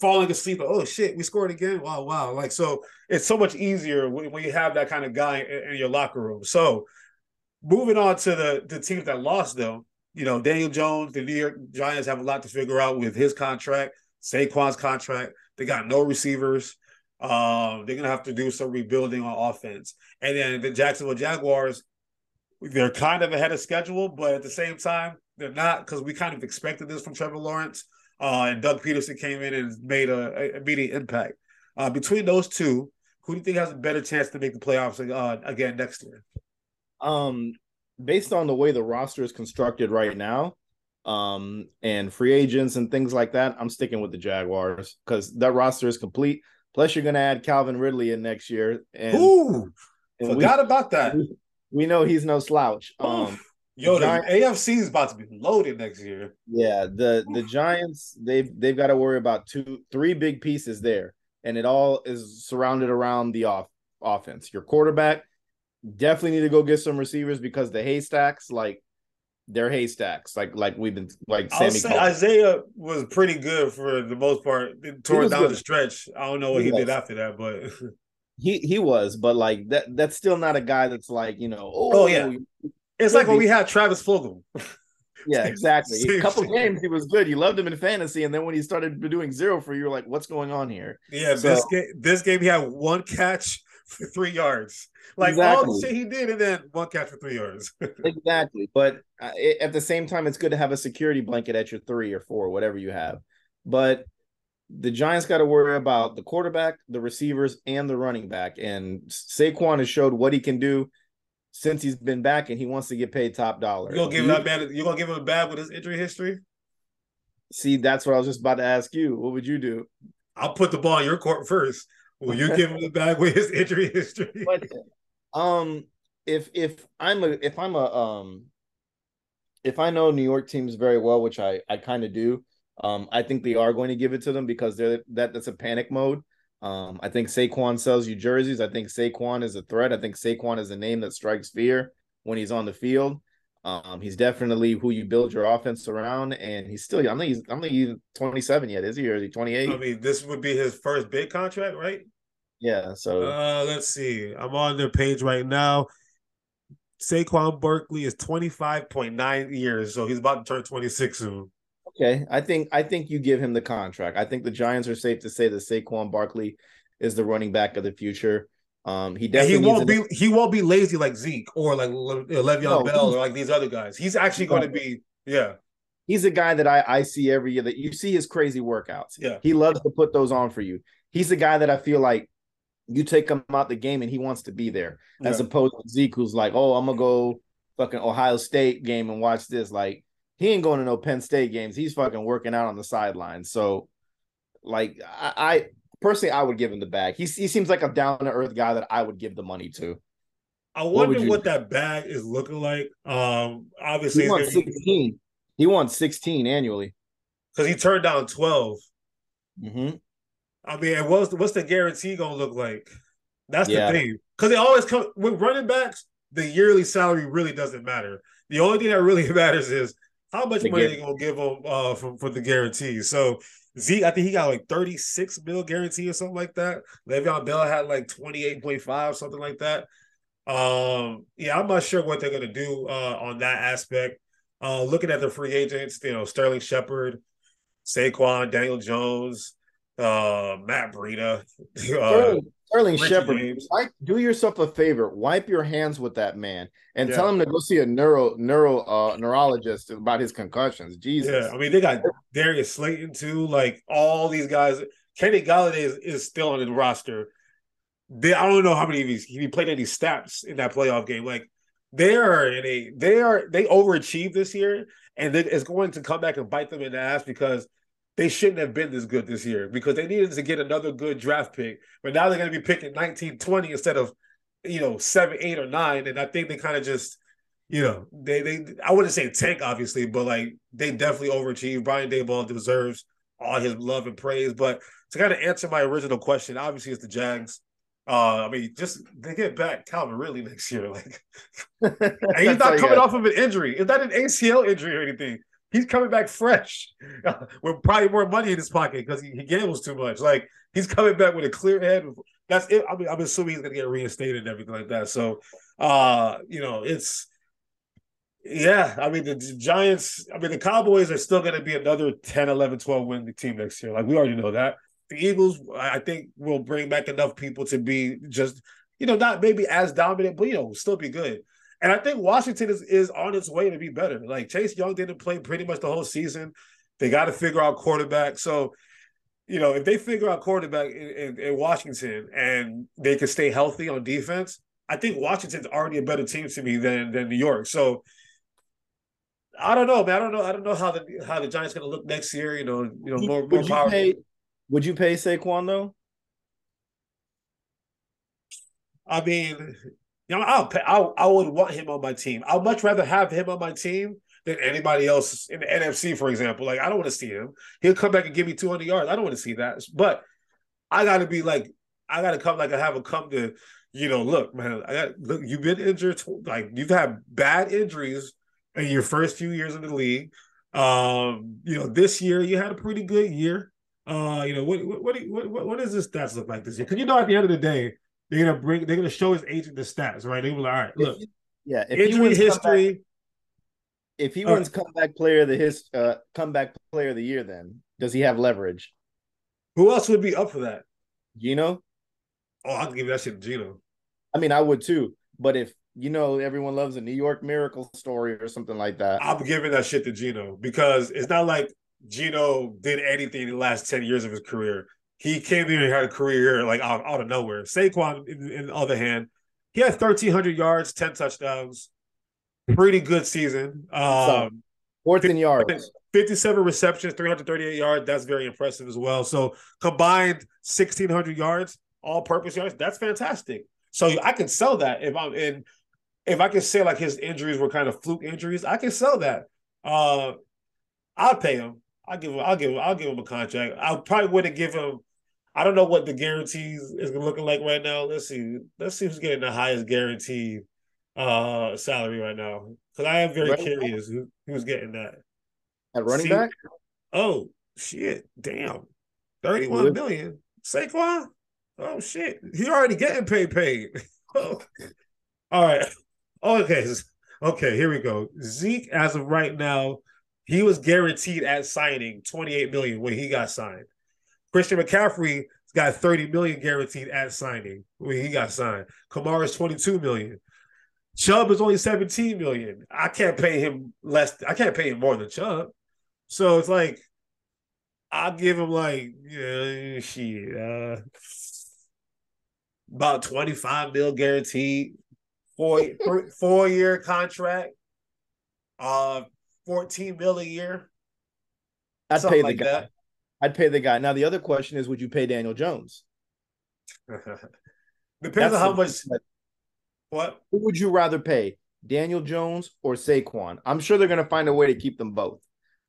falling asleep. Oh shit, we scored again! Wow, wow! Like so, it's so much easier when, when you have that kind of guy in, in your locker room. So, moving on to the the teams that lost, though, you know, Daniel Jones, the New York Giants have a lot to figure out with his contract, Saquon's contract. They got no receivers. Um, they're gonna have to do some rebuilding on offense. And then the Jacksonville Jaguars, they're kind of ahead of schedule, but at the same time, they're not because we kind of expected this from Trevor Lawrence. Uh, and Doug Pederson came in and made a, a immediate impact. Uh, between those two, who do you think has a better chance to make the playoffs uh, again next year? Um, based on the way the roster is constructed right now, um, and free agents and things like that, I'm sticking with the Jaguars because that roster is complete. Plus, you're going to add Calvin Ridley in next year, and, Ooh, and we, forgot about that. we know he's no slouch. Oof. Um, Yo, the Giants- AFC is about to be loaded next year. Yeah, the the Giants they've they've got to worry about two three big pieces there, and it all is surrounded around the off offense. Your quarterback definitely need to go get some receivers because the haystacks like they're haystacks like like we've been like Sammy say. Isaiah was pretty good for the most part. Towards down good. the stretch, I don't know what He he, did after that, but he he was, but like that that's still not a guy that's like you know Oh, oh, yeah. yeah It's like when we had Travis Fulgham. Yeah, exactly. a couple games he was good. You loved him in fantasy, and then when he started doing zero for you, you're like, "What's going on here?" Yeah, so, this game, this game he had one catch for three yards. Like exactly. all the shit he did, and then one catch for three yards. exactly, but uh, at the same time, it's good to have a security blanket at your three or four, whatever you have. But the Giants got to worry about the quarterback, the receivers, and the running back. And Saquon has showed what he can do since he's been back, and he wants to get paid top dollar. You gonna give him that bad? You gonna give him a bad with his injury history? See, that's what I was just about to ask you. What would you do? I'll put the ball in your court first. Will you give him the bag with his injury history? But, um, if if I'm a if I'm a um if I know New York teams very well, which I I kind of do, um, I think they are going to give it to them because they're that that's a panic mode. Um, I think Saquon sells you jerseys. I think Saquon is a threat. I think Saquon is a name that strikes fear when he's on the field. Um, he's definitely who you build your offense around, and he's still. I'm not. He's. I'm not even 27 yet. Is he? Or is he 28? I mean, this would be his first big contract, right? Yeah. So uh, let's see. I'm on their page right now. Saquon Barkley is 25.9 years, so he's about to turn 26 soon. Okay, I think I think you give him the contract. I think the Giants are safe to say that Saquon Barkley is the running back of the future. Um, he definitely he won't be he won't be lazy like Zeke or like Le- Le'Veon no, Bell or like these other guys. He's actually going to be yeah. He's a guy that I I see every year that you see his crazy workouts. Yeah, he loves to put those on for you. He's a guy that I feel like you take him out the game and he wants to be there, yeah. as opposed to Zeke who's like, oh, I'm gonna go fucking Ohio State game and watch this. Like he ain't going to no Penn State games. He's fucking working out on the sidelines. So, like, I, I personally, I would give him the bag. He he seems like a down to earth guy that I would give the money to. I wonder what, what that bag is looking like. Um, obviously, he wants sixteen. He wants sixteen annually because he turned down 12 mm-hmm. I mean, what's what's the guarantee gonna look like? That's yeah. the thing. Because they always come with running backs. The yearly salary really doesn't matter. The only thing that really matters is how much money they gonna give them uh, for, for the guarantee. So Zeke, I think he got like 36 mil guarantee or something like that. Le'Veon Bell had like 28.5, something like that. Um, yeah, I'm not sure what they're gonna do uh, on that aspect. Uh, looking at the free agents, you know, Sterling Shepard, Saquon, Daniel Jones, uh, Matt Breida, uh, Sterling Shepard, do yourself a favor. Wipe your hands with that man and yeah. tell him to go see a neuro neuro uh, neurologist about his concussions. Jesus. Yeah, I mean they got Darius Slayton too. Like all these guys. Kenny Golladay is, is still on the roster. They, I don't know how many of these he played any snaps in that playoff game. Like they are in a they are they overachieved this year, and it's going to come back and bite them in the ass because they shouldn't have been this good this year because they needed to get another good draft pick. But now they're going to be picking 19, 20 instead of, you know, seven, eight, or nine. And I think they kind of just, you know, they they I wouldn't say tank obviously, but like they definitely overachieved. Brian Daboll deserves all his love and praise. But to kind of answer my original question, obviously it's the Jags. Uh, I mean, just they get back Calvin Ridley next year. Like, and he's not coming off of an injury. Is that an ACL injury or anything? He's coming back fresh with probably more money in his pocket because he, he, gambles too much. Like he's coming back with a clear head. That's it. I mean, I'm assuming he's gonna get reinstated and everything like that. So, uh, you know, it's yeah. I mean, the Giants. I mean, the Cowboys are still gonna be another 10, 11, 12 win team next year. Like we already know that. The Eagles, I think, will bring back enough people to be just, you know, not maybe as dominant, but you know, still be good. And I think Washington is, is on its way to be better. Like Chase Young didn't play pretty much the whole season. They got to figure out quarterback. So, you know, if they figure out quarterback in, in, in, Washington and they can stay healthy on defense, I think Washington's already a better team to me than than New York. So I don't know, man. I don't know. I don't know how the how the Giants going to look next year. You know, you know, more more power. Pay, would you pay Saquon though? I mean, you know, I'll, I'll I would want him on my team. I'd much rather have him on my team than anybody else in the NFC, for example. Like I don't want to see him. He'll come back and give me 200 yards. I don't want to see that. But I got to be like, I got to come like I have a come to, you know, look, man. I got look. You've been injured. Like you've had bad injuries in your first few years in the league. Um, you know, this year you had a pretty good year. Uh, you know, what what what what, what does this stats look like this year? Because you know, at the end of the day they're gonna bring. They're gonna show his agent the stats, right? They be like, all right, look. Yeah, if Injury history. comeback- if he wins comeback player of the his uh, comeback player of the year, then does he have leverage? Who else would be up for that? Geno? Oh, I'll give that shit to Geno. I mean, I would too. But if you know everyone loves a New York miracle story or something like that, I'm giving that shit to Geno because it's not like Geno did anything in the last 10 years of his career. He came here and had a career like out, out of nowhere. Saquon, in, in the other hand, he had 1,300 yards, 10 touchdowns. Pretty good season. Um, fourth in yards. 57 receptions, 338 yards. That's very impressive as well. So combined 1,600 yards, all purpose yards. That's fantastic. So I can sell that if I'm in. If I can say like his injuries were kind of fluke injuries, I can sell that. Uh, I'll pay him. I'll give him. I'll give him. I'll give him a contract. I probably wouldn't give him. I don't know what the guarantees is looking like right now. Let's see. Let's see who's getting the highest guaranteed uh salary right now. Because I am very Running curious who, who's getting that. At running See- back? Oh shit! Damn, thirty-one Really? million. Saquon. Oh shit! He already getting paid. Paid. Oh. All right. Okay. Okay. Here we go. Zeke, as of right now, he was guaranteed at signing twenty-eight million when he got signed. Christian McCaffrey got thirty million guaranteed at signing when he got signed. Kamara is twenty-two million. Chubb is only seventeen million. I can't pay him less. I can't pay him more than Chubb. So it's like I'll give him like yeah, shit, uh, about twenty five mil guaranteed, four four year contract, uh, fourteen mil a year, I'd pay the like guy. I'd pay the guy. Now the other question is, would you pay Daniel Jones? Depends That's on how much. What? Who would you rather pay, Daniel Jones or Saquon? I'm sure they're going to find a way to keep them both.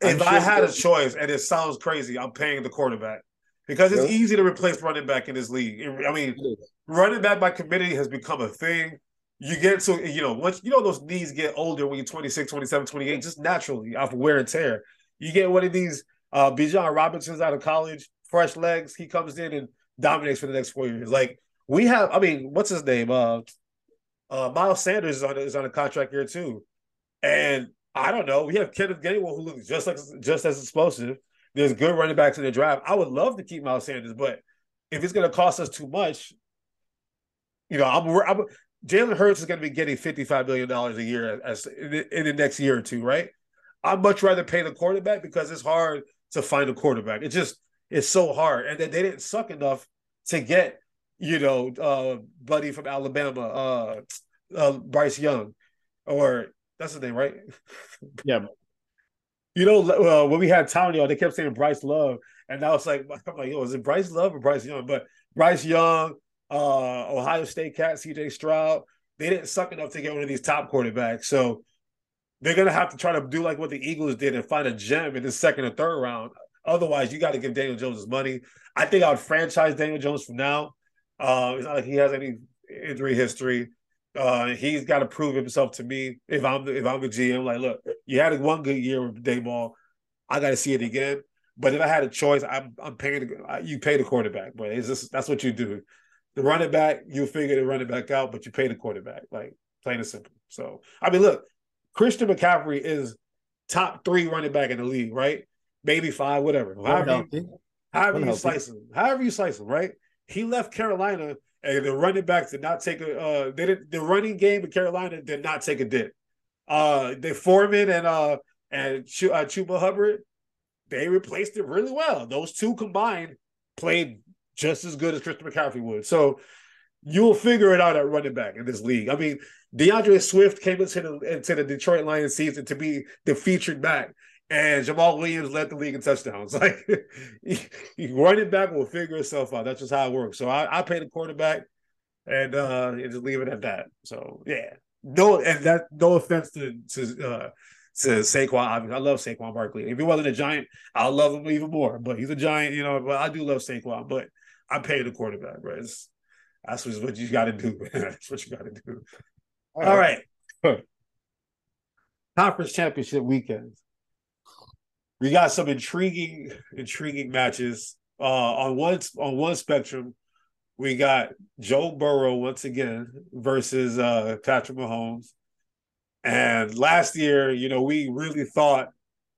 I'm If I had a choice, and it sounds crazy, I'm paying the quarterback because it's Really? easy to replace running back in this league. I mean, running back by committee has become a thing. You get to, you know, once you know those knees get older when you're 26, 27, 28, just naturally off wear and tear. You get one of these uh Bijan Robinsons out of college, fresh legs, he comes in and dominates for the next four years. Like we have, I mean, what's his name? Uh uh Miles Sanders is on is on a contract here too. And I don't know. We have Kenneth Gainwell who looks just like just as explosive. There's good running backs in the draft. I would love to keep Miles Sanders, but if it's going to cost us too much, you know, I'm, I'm Jalen Hurts is going to be getting fifty-five million dollars a year as in the, in the next year or two, right? I'd much rather pay the quarterback because it's hard to find a quarterback. It just it's so hard, and then they didn't suck enough to get you know, uh, buddy from Alabama, uh, uh, Bryce Young, or that's his name, right? Yeah. You know, uh, when we had Tony on, they kept saying Bryce Love, and I was like, I'm like, yo, is it Bryce Love or Bryce Young? But Bryce Young, uh, Ohio State cat, CJ Stroud, they didn't suck enough to get one of these top quarterbacks. So they're gonna have to try to do like what the Eagles did and find a gem in the second or third round. Otherwise, you got to give Daniel Jones his money. I think I would franchise Daniel Jones from now. Uh, it's not like he has any injury history. Uh, he's got to prove himself to me. If I'm if I'm the GM, like, look, you had one good year with Daboll. I got to see it again. But if I had a choice, I'm I'm paying. The, you pay the quarterback, but it's just that's what you do. The running back, you figure the running back out, but you pay the quarterback, like plain and simple. So I mean, look, Christian McCaffrey is top three running back in the league, right? Maybe five, whatever. However, you, however you slice him, however you slice him, right? He left Carolina, and the running backs did not take a. Uh, they didn't. the running game in Carolina did not take a dip. Uh, they Foreman and uh and Ch- uh, Chuba Hubbard, they replaced it really well. Those two combined played just as good as Christian McCaffrey would. So you'll figure it out at running back in this league. I mean, D'Andre Swift came into the into the Detroit Lions season to be the featured back, and Jamaal Williams led the league in touchdowns. Like running back will figure itself out. That's just how it works. So I, I pay the quarterback, and uh, and just leave it at that. So yeah, no, and that no offense to to uh, to Saquon. I, I love Saquon Barkley. If he wasn't a giant, I'll love him even more. But he's a giant, you know. But I do love Saquon. But I pay the quarterback, bro. It's, that's what what you got to do. man. That's what you got to do. All right. Conference championship weekend. We got some intriguing, intriguing matches. Uh, on one on one spectrum, we got Joe Burrow once again versus uh, Patrick Mahomes. And last year, you know, we really thought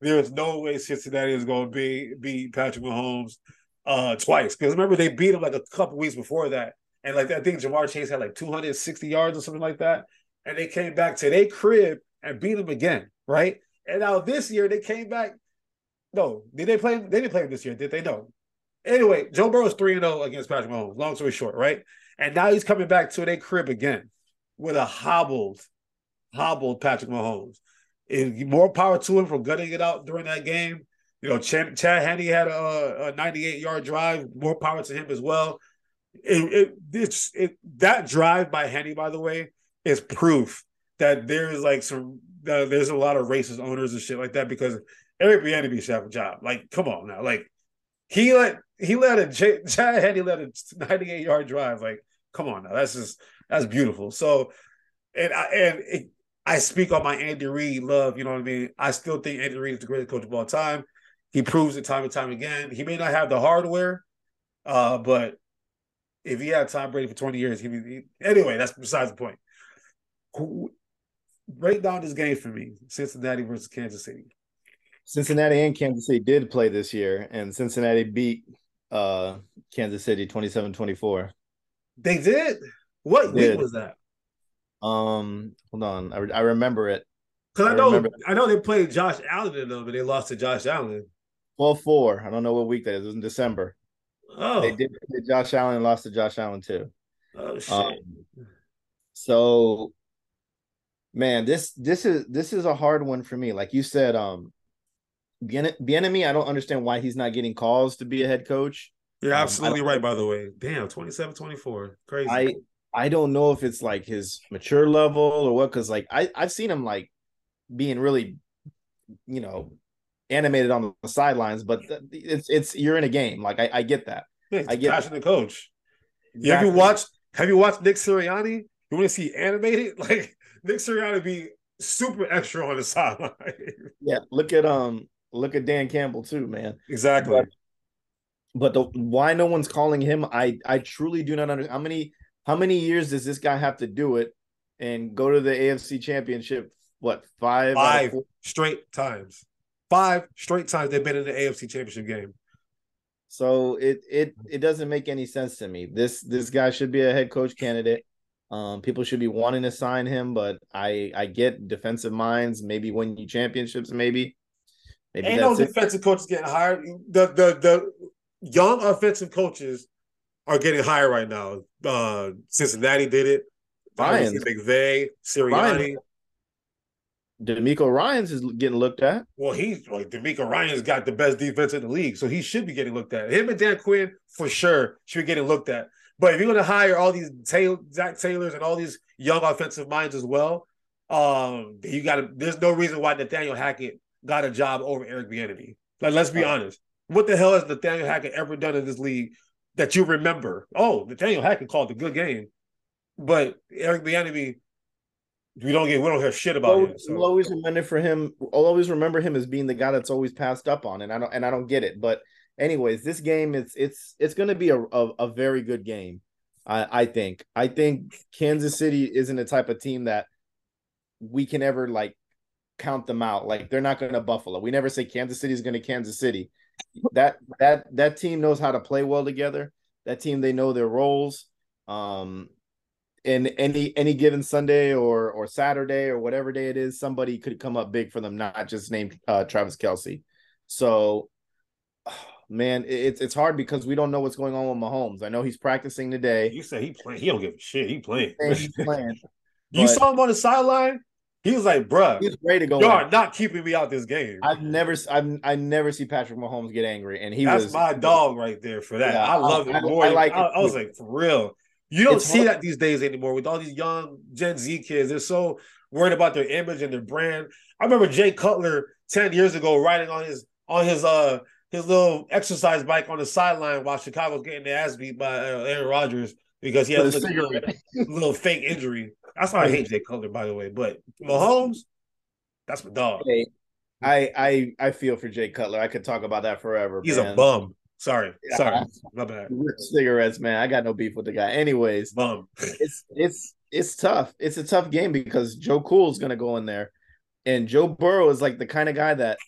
there was no way Cincinnati was going to be beat Patrick Mahomes uh, twice. Because remember, they beat him like a couple weeks before that. And like I think Ja'Marr Chase had like 260 yards or something like that. And they came back to their crib and beat him again, right? And now this year they came back. No, did they play? They didn't play him this year, did they? No. Anyway, Joe Burrow's 3 0 against Patrick Mahomes. Long story short, right? And now he's coming back to their crib again with a hobbled, hobbled Patrick Mahomes. And more power to him for gutting it out during that game. You know, Chad, Chad had a 98 yard drive. More power to him as well. It, it, it's, it that drive by Henne, by the way, is proof that there's like some uh, there's a lot of racist owners and shit like that because Eric Bieniemy should have a job. Like, come on now, like he let he let a Chad Henne let a 98 yard drive. Like, come on now, that's just that's beautiful. So, and I and it, I speak on my Andy Reid love. You know what I mean? I still think Andy Reid is the greatest coach of all time. He proves it time and time again. He may not have the hardware, uh, but if he had Tom Brady for 20 years, he'd be anyway, that's besides the point. Who, break down this game for me. Cincinnati versus Kansas City. Cincinnati and Kansas City did play this year, and Cincinnati beat uh Kansas City 27-24. They did? What they week did. was that? Um, hold on. I, I remember it. Because I, I, know. I know they played Josh Allen in them, but they lost to Josh Allen. 12-4. I don't know what week that is. It was in December. Oh. They did Josh Allen lost to Josh Allen too. Oh shit. Um, so man, this this is this is a hard one for me. Like you said, um Bieniemy, I don't understand why he's not getting calls to be a head coach. You're um, absolutely right, by the way. Damn, 27, 24. Crazy. I I don't know if it's like his mature level or what, because like I, I've seen him like being really, you know, animated on the sidelines, but it's it's you're in a game. Like I, I get that. Yeah, I get passionate coach. Exactly. Have you watched have you watched Nick Sirianni? You want to see animated? Like Nick Sirianni be super extra on the sideline. yeah, look at um look at Dan Campbell too, man. Exactly. But, but the why no one's calling him, I I truly do not understand how many how many years does this guy have to do it and go to the AFC championship? What five five straight times. Five straight times they've been in the AFC championship game. So it it it doesn't make any sense to me. This this guy should be a head coach candidate. Um, people should be wanting to sign him, but I I get defensive minds, maybe win you championships, maybe. Maybe Ain't no defensive coaches getting hired. The the the young offensive coaches are getting hired right now. Uh, Cincinnati did it. Ryan McVay, Sirianni. DeMeco Ryans is getting looked at. Well, he's like DeMeco Ryan's got the best defense in the league, so he should be getting looked at. Him and Dan Quinn for sure should be getting looked at. But if you're going to hire all these Taylor, Zac Taylors and all these young offensive minds as well, um, you got to. There's no reason why Nathaniel Hackett got a job over Eric Bieniemy. Like, let's be honest. What the hell has Nathaniel Hackett ever done in this league that you remember? Oh, Nathaniel Hackett called a good game, but Eric Bieniemy we don't get we don't hear shit about we'll, him. So. We'll always remember for him. I'll always remember him as being the guy that's always passed up on, and I don't and I don't get it. But anyways, this game it's it's it's going to be a, a, a very good game. I I think I think Kansas City isn't the type of team that we can ever like count them out. Like they're not going to Buffalo. We never say Kansas City is going to Kansas City. That that that team knows how to play well together. That team they know their roles. Um, in any any given Sunday or or Saturday or whatever day it is, somebody could come up big for them, not just named uh, Travis Kelce. So, man, it's it's hard because we don't know what's going on with Mahomes. I know he's practicing today. You say he playing. He don't give a shit. He playing. He's playing. you saw him on the sideline. He was like, "Bruh, he's ready to go. You are not keeping me out this game." I've never, I've, I never see Patrick Mahomes get angry, and he That's was my dog right there for that. Yeah, I love I, it more. I, I like. I, I was like, for real. You don't it's see hard. that these days anymore with all these young Gen Z kids. They're so worried about their image and their brand. I remember Jay Cutler 10 years ago riding on his on his uh his little exercise bike on the sideline while Chicago's getting their ass beat by uh, Aaron Rodgers because he had a little, little, fake injury. That's why I hate Jay Cutler, by the way. But Mahomes, that's my dog. Hey, I I I feel for Jay Cutler. I could talk about that forever. He's man. a bum. Sorry, sorry, my bad. Cigarettes, man. I got no beef with the guy. Anyways, bum. it's it's it's tough. It's a tough game because Joe Cool is to go in there, and Joe Burrow is like the kind of guy that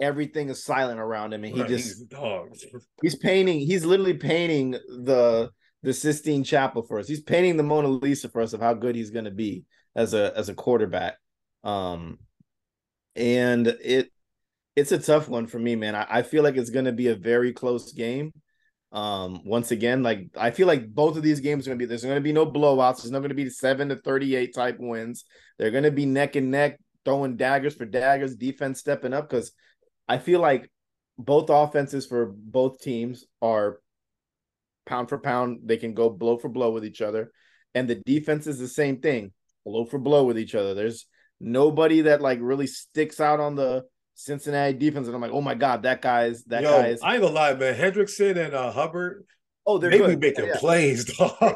everything is silent around him, and he right, just he's, he's painting. He's literally painting the the Sistine Chapel for us. He's painting the Mona Lisa for us of how good he's to be as a as a quarterback. Um, and it it's a tough one for me, man. I, I feel like it's going to be a very close game. Um, once again, like I feel like both of these games are gonna be there's gonna be no blowouts, there's not gonna be seven to 38 type wins. They're gonna be neck and neck, throwing daggers for daggers, defense stepping up because I feel like both offenses for both teams are pound for pound. They can go blow for blow with each other. And the defense is the same thing, blow for blow with each other. There's nobody that like really sticks out on the Cincinnati defense, and I'm like, oh my god, that guy's that Yo, guy is. I ain't gonna lie, man. Hendrickson and uh, Hubbard. Oh, they're they good. making yeah. plays.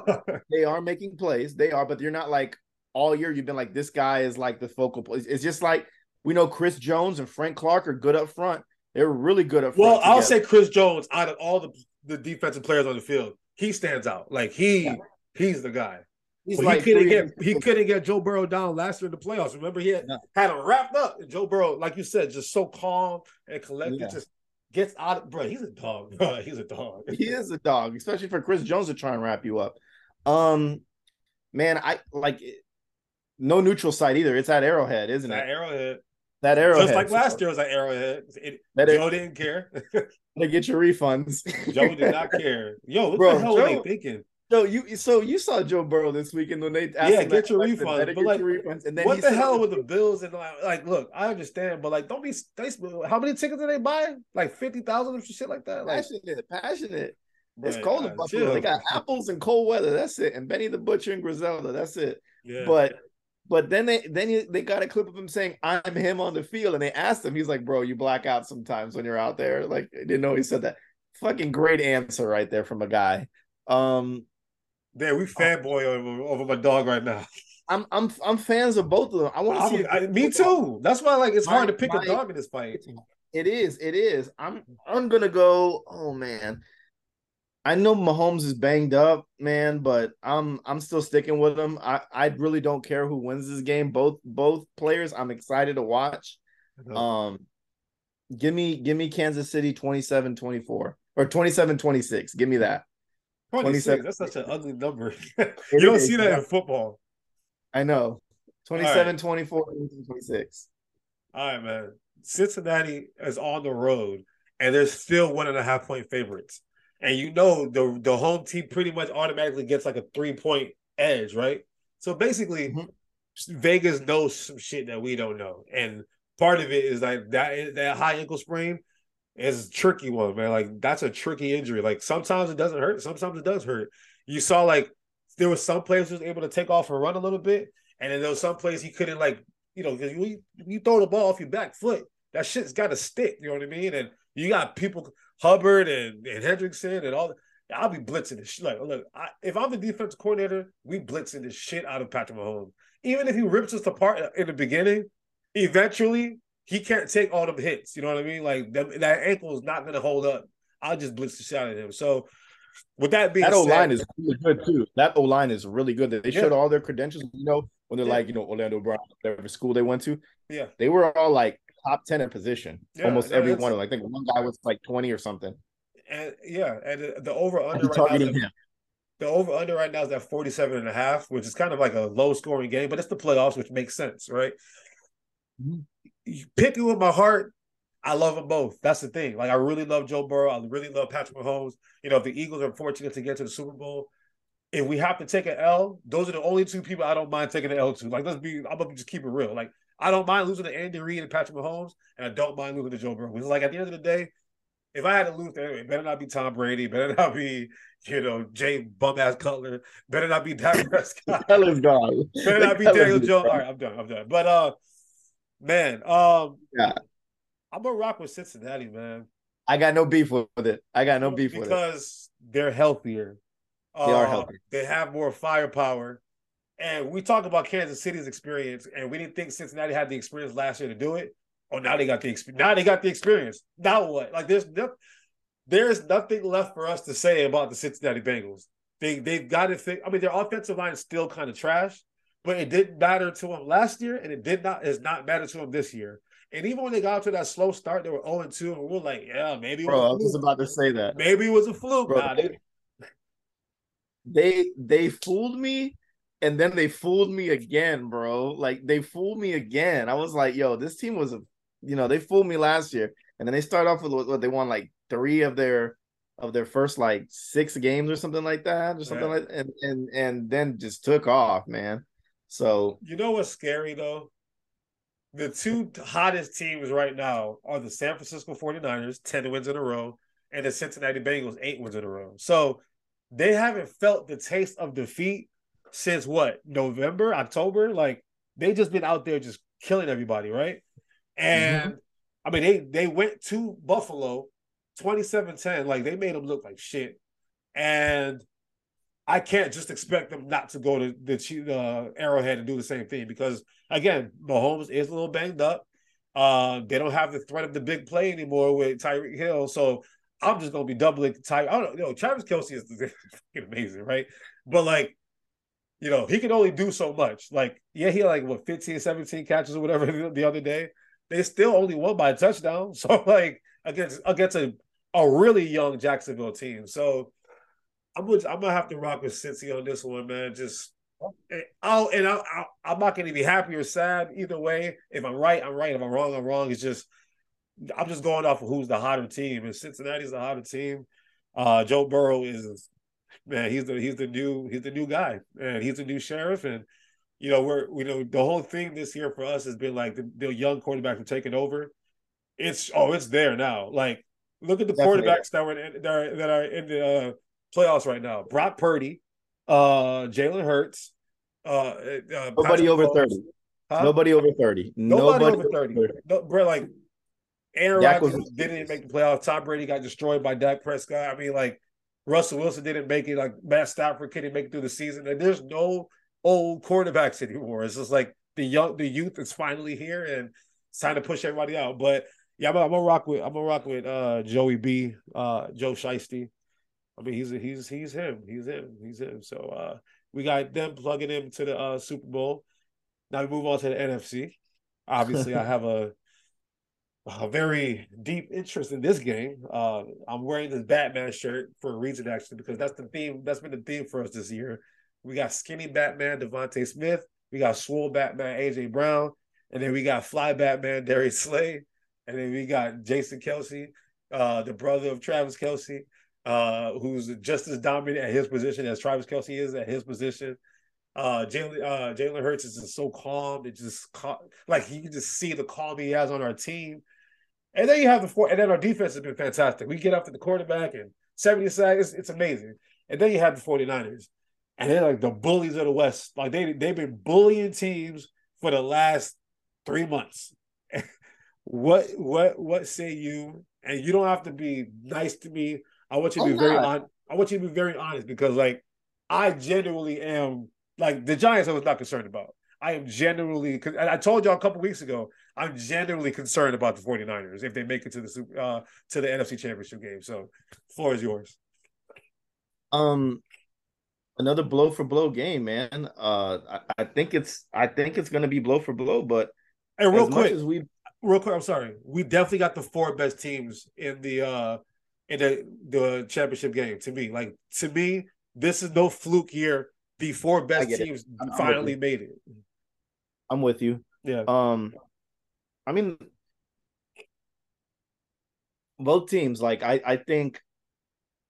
they are making plays. They are, but you're not like all year. You've been like this guy is like the focal point. It's just like we know Chris Jones and Frank Clark are good up front. They're really good up front. Well, I'll say Chris Jones out of all the the defensive players on the field, he stands out. Like he yeah. he's the guy. He's well, like he couldn't get he couldn't get Joe Burrow down last year in the playoffs. Remember, he had, had him wrapped up. And Joe Burrow, like you said, just so calm and collected, yeah. just gets out of bro. He's a dog, bro. He's a dog. he is a dog, especially for Chris Jones to try and wrap you up. Um, man, I like no neutral site either. It's at Arrowhead, isn't it's it? Arrowhead. That Arrowhead. Just like last year was at Arrowhead. It, Joe didn't care. to get your refunds. Joe did not care. Yo, what bro, the hell Joe, were they thinking? So you so you saw Joe Burrow this weekend when they asked yeah get your refunds, but like your refunds, and then what the said, hell with the Bills and like, like look I understand but like don't be they, how many tickets did they buy? Like fifty thousand or shit like that? Like, passionate passionate. It's cold in Buffalo. They got apples and cold weather that's it and Benny the Butcher and Griselda that's it. Yeah. But but then they then they got a clip of him saying I'm him on the field and they asked him he's like bro you black out sometimes when you're out there like I didn't know he said that. Fucking great answer right there from a guy. Um Damn, we fanboy over, over my dog right now. I'm I'm I'm fans of both of them. I want to see. I, me too. That's why like it's my, hard to pick my, a dog in this fight. It is. It is. I'm I'm gonna go. Oh man, I know Mahomes is banged up, man, but I'm I'm still sticking with him. I I really don't care who wins this game. Both both players, I'm excited to watch. Uh-huh. Um, give me give me Kansas City 27-24 or 27-26. Give me that. 27. That's such an ugly number. you don't see that in football. I know. 27, right. 24, 26. All right, man. Cincinnati is on the road, and they're still one and a half point favorites. And you know the the home team pretty much automatically gets like a three point edge, right? So basically, mm-hmm. Vegas knows some shit that we don't know, and part of it is like that that high ankle sprain is a tricky one, man. Like that's a tricky injury. Like sometimes it doesn't hurt, sometimes it does hurt. You saw like there was some players who was able to take off and run a little bit, and then there was some plays he couldn't like, you know, because you, you throw the ball off your back foot, that shit's got to stick. You know what I mean? And you got people Hubbard and and Hendrickson and all. I'll be blitzing this shit. Like, look, I, if I'm the defensive coordinator, we blitzing the shit out of Patrick Mahomes. Even if he rips us apart in the beginning, eventually he can't take all the hits. You know what I mean? Like that, that ankle is not going to hold up. I'll just blitz the shot at him. So with that being that O line is really good too. That O line is really good. They yeah. showed all their credentials. You know when they're yeah. like you know Orlando Brown, whatever school they went to. Yeah, they were all like top ten in position. Yeah, almost every one of them. I think one guy was like twenty or something. And yeah, and the over under right now. Him. The over under right now is at 47 and a half, which is kind of like a low scoring game, but it's the playoffs, which makes sense, right? Mm-hmm picking with my heart, I love them both. That's the thing. Like I really love Joe Burrow. I really love Patrick Mahomes. You know, if the Eagles are fortunate to get to the Super Bowl, if we have to take an L, those are the only two people I don't mind taking an L to. Like, let's be, I'm gonna just keep it real. Like, I don't mind losing to Andy Reid and Patrick Mahomes, and I don't mind losing to Joe Burrow. It's like at the end of the day, if I had to lose, it better not be Tom Brady, better not be, you know, Jay bum ass Cutler, better not be Dak Prescott. Hell is gone. Better not be Daniel Jones. All right, I'm done. I'm done. But uh Man, um, yeah, I'm gonna rock with Cincinnati, man. I got no beef with it. I got no beef with it because they're healthier. They uh, are healthy. They have more firepower. And we talk about Kansas City's experience, and we didn't think Cincinnati had the experience last year to do it. Oh, now they got the experience. Now they got the experience. Now what? Like there's no, there's nothing left for us to say about the Cincinnati Bengals. They they've got to think. I mean, their offensive line is still kind of trash, but it didn't matter to them last year, and it did not has not matter to them this year. And even when they got to that slow start, they were 0 2, and we are like, yeah, maybe. Bro, I was about to say that. Maybe it was a fluke. Bro, nah, they, they they fooled me and then they fooled me again, bro. Like they fooled me again. I was like, yo, this team was a you know, they fooled me last year. And then they start off with what they won like three of their of their first like six games or something like that, or something yeah. like and and and then just took off, man. So you know what's scary though? The two hottest teams right now are the San Francisco 49ers, 10 wins in a row, and the Cincinnati Bengals, eight wins in a row. So they haven't felt the taste of defeat since what November, October. Like they just been out there just killing everybody, right? And mm-hmm. I mean, they they went to Buffalo 27-10. Like they made them look like shit. And I can't just expect them not to go to the uh, Arrowhead and do the same thing because again, Mahomes is a little banged up. Uh, they don't have the threat of the big play anymore with Tyreek Hill, so I'm just gonna be doubling Ty. I don't know. You know, Travis Kelce is amazing, right? But like, you know, he can only do so much. Like, yeah, he had like what 15, 17 catches or whatever the other day. They still only won by a touchdown. So like against against a, a really young Jacksonville team. So I'm gonna I'm gonna have to rock with Cincy on this one, man. Just I'll and I, I am not gonna be happy or sad either way. If I'm right, I'm right. If I'm wrong, I'm wrong. It's just I'm just going off of who's the hotter team. And Cincinnati's the hotter team. Uh, Joe Burrow is man. He's the he's the new he's the new guy, and he's the new sheriff. And you know we're you know the whole thing this year for us has been like the, the young quarterbacks are taking over. It's oh it's there now. Like look at the Definitely. quarterbacks that were in, that are that are in the uh, playoffs right now. Brock Purdy, uh, Jalen Hurts, uh, uh nobody over thirty. Huh? Nobody over thirty. Nobody, nobody over thirty. No, bro, like Aaron Rodgers didn't even make the playoffs. Tom Brady got destroyed by Dak Prescott. I mean, like Russell Wilson didn't make it. Like Matt Stafford couldn't make it through the season. And there's no old quarterbacks anymore. It's just like the young, the youth is finally here, and it's time to push everybody out. But yeah, I'm, I'm gonna rock with I'm gonna rock with uh, Joey B, uh, Joe Shiesty. I mean, he's he's he's him. He's him. He's him. So uh, we got them plugging him to the uh, Super Bowl. Now we move on to the NFC. Obviously, I have a a very deep interest in this game. Uh, I'm wearing this Batman shirt for a reason, actually, because that's the theme. That's been the theme for us this year. We got skinny Batman, DeVonta Smith. We got swole Batman, AJ Brown, and then we got fly Batman, Darius Slay, and then we got Jason Kelce, uh, the brother of Travis Kelce, uh, who's just as dominant at his position as Travis Kelce is at his position. Uh, Jalen uh, Jalen Hurts is just so calm. It just like you can just see the calm he has on our team. And then you have the four, and then our defense has been fantastic. We get up to the quarterback and 70 sacks, it's, it's amazing. And then you have the 49ers. And they're like the bullies of the West. Like they they've been bullying teams for the last three months. what what what say you? And you don't have to be nice to me. I want you to be very honest. I want you to be very honest because like I genuinely am like the Giants I was not concerned about. I am genuinely I told y'all a couple weeks ago, I'm genuinely concerned about the 49ers if they make it to the uh to the NFC championship game. So floor is yours. Um another blow for blow game, man. Uh I, I think it's I think it's gonna be blow for blow, but and real quick we real quick, I'm sorry. We definitely got the four best teams in the uh in the the championship game to me. Like to me, this is no fluke year. The four best teams finally made it. I'm with you. Yeah. Um, I mean, both teams. Like I, I think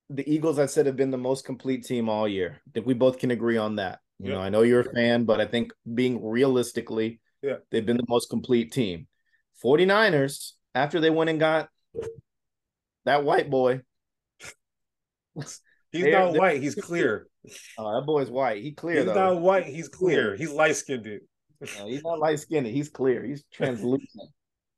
the Eagles, I said, have been the most complete team all year. I think we both can agree on that. You yeah. know, I know you're a fan, but I think being realistically, yeah, they've been the most complete team. 49ers, after they went and got that white boy. He's not white, he's clear. Oh, that boy's white. He clear. He's though. not white, he's clear. He's light skinned dude. he's not light skinned. He's clear. He's translucent.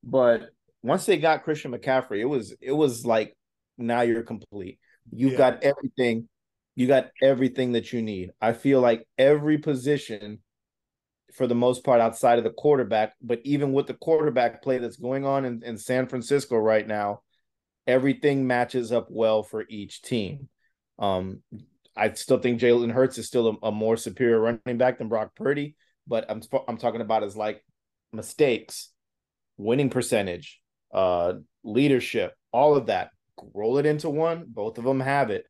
but once they got Christian McCaffrey, it was it was like now you're complete. You yeah. got everything. You got everything that you need. I feel like every position, for the most part, outside of the quarterback, but even with the quarterback play that's going on in, in San Francisco right now, everything matches up well for each team. Um, I still think Jalen Hurts is still a, a, more superior running back than Brock Purdy, but I'm I'm talking about as like mistakes, winning percentage, uh, leadership, all of that. Roll it into one. Both of them have it.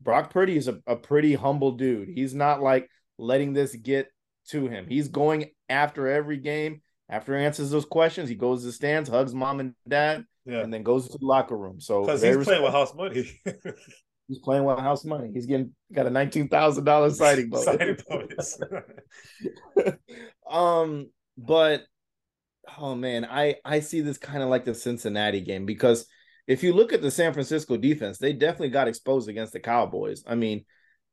Brock Purdy is a, a pretty humble dude. He's not like letting this get to him. He's going after every game. After he answers those questions, he goes to stands, hugs mom and dad, yeah. and then goes to the locker room. So because he's playing with house money. he's playing with house money. He's getting got a nineteen thousand dollars signing bonus. signing bonus. um, but oh man, I I see this kind of like the Cincinnati game because if you look at the San Francisco defense, they definitely got exposed against the Cowboys. I mean,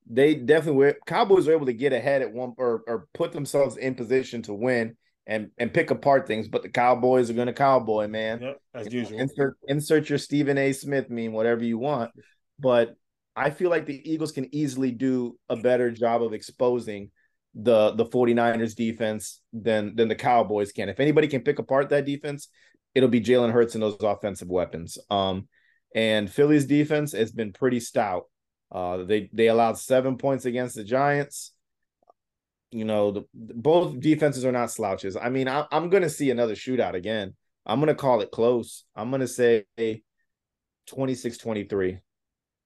they definitely were Cowboys were able to get ahead at one or or put themselves in position to win and and pick apart things, but the Cowboys are going to cowboy, man. Yep, as usual. Insert insert your Stephen A. Smith meme, whatever you want. But I feel like the Eagles can easily do a better job of exposing the the 49ers defense than than the Cowboys can. If anybody can pick apart that defense, it'll be Jalen Hurts and those offensive weapons. Um, and Philly's defense has been pretty stout. Uh, they they allowed seven points against the Giants. You know, the, both defenses are not slouches. I mean, I, I'm going to see another shootout again. I'm going to call it close. I'm going to say 26 23.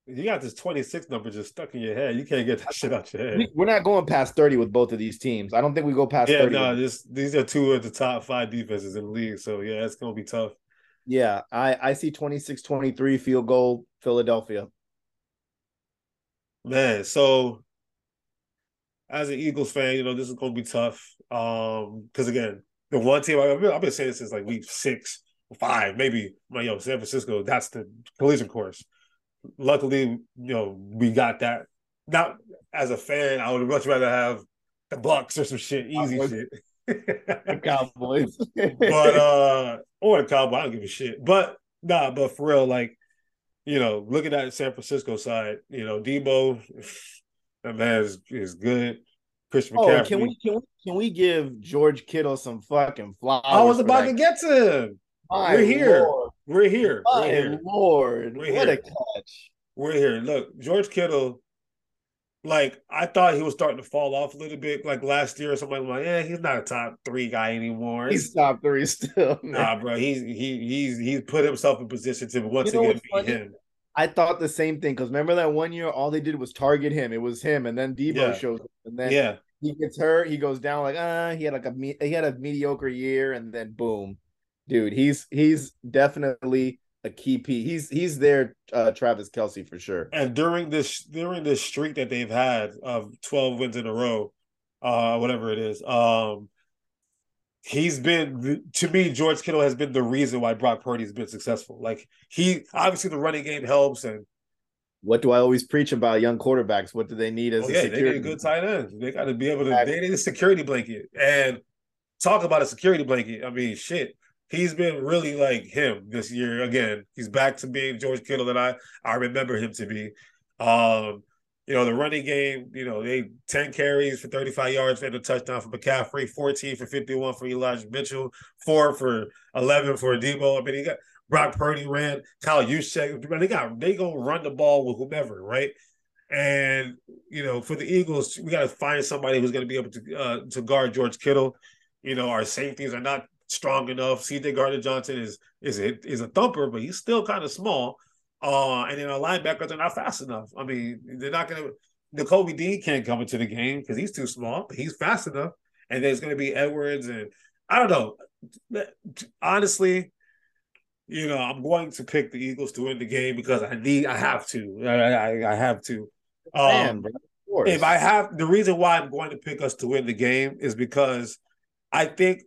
You got this 26 number just stuck in your head. You can't get that shit out your head. We're not going past 30 with both of these teams. I don't think we go past yeah, 30. no, this, these are two of the top five defenses in the league. So, yeah, it's going to be tough. Yeah, I, I see 26 23 field goal, Philadelphia. Man, so as an Eagles fan, you know, this is going to be tough. Um, because again, the one team I've been, I've been saying this since like week six, five, maybe. My yo, San Francisco, that's the collision course luckily, you know, we got that. Not as a fan, I would much rather have the Bucks or some shit, easy Cowboys. shit. the Cowboys. but uh or the Cowboys, I don't give a shit. But nah, but for real, like, you know, looking at San Francisco side, you know, Deebo, that man is, is good. Christian oh, McCaffrey. Oh, can we can we can we give George Kittle some fucking flowers? I was about to get to him. We're here. Lord. We're here. My We're here. Lord, We're what here. a catch! We're here. Look, George Kittle. Like I thought he was starting to fall off a little bit, like last year or something. I'm like, yeah, he's not a top three guy anymore. He's top three still. Man. Nah, bro, he's he he's he's put himself in position to once you know again beat him. I thought the same thing because remember that one year, all they did was target him. It was him, and then Deebo yeah. shows up, and then yeah, he gets hurt. He goes down like ah, uh, he had like a me- he had a mediocre year, and then boom, dude, he's he's definitely a key piece. He's he's there, uh, Travis Kelce for sure. And during this during this streak that they've had of twelve wins in a row, uh, whatever it is, um, he's been to me. George Kittle has been the reason why Brock Purdy's been successful. Like he obviously the running game helps and. What do I always preach about young quarterbacks? What do they need as oh, a yeah, security? They need a good tight end. They got to be able to. They need a security blanket and talk about a security blanket. I mean, shit he's been really like him this year again. He's back to being George Kittle that I I remember him to be. Um, you know, the running game, you know, they 10 carries for 35 yards and a touchdown for McCaffrey, 14 for 51 for Elijah Mitchell, four for 11 for Deebo. I mean, he got Brock Purdy ran, Kyle Juszczyk. They got they gonna run the ball with whomever, right? And you know, for the Eagles, we got to find somebody who's going to be able to uh, to guard George Kittle. You know, our safeties are not strong enough. CJ Gardner Johnson is is a, is a thumper, but he's still kind of small. Uh, and then our linebackers are not fast enough. I mean, they're not going to. Nakobe Dean can't come into the game because he's too small, but he's fast enough. And there's going to be Edwards, and I don't know. Honestly, you know, I'm going to pick the Eagles to win the game because I need, I have to, I, I, I have to. Um, if I have the reason why I'm going to pick us to win the game is because I think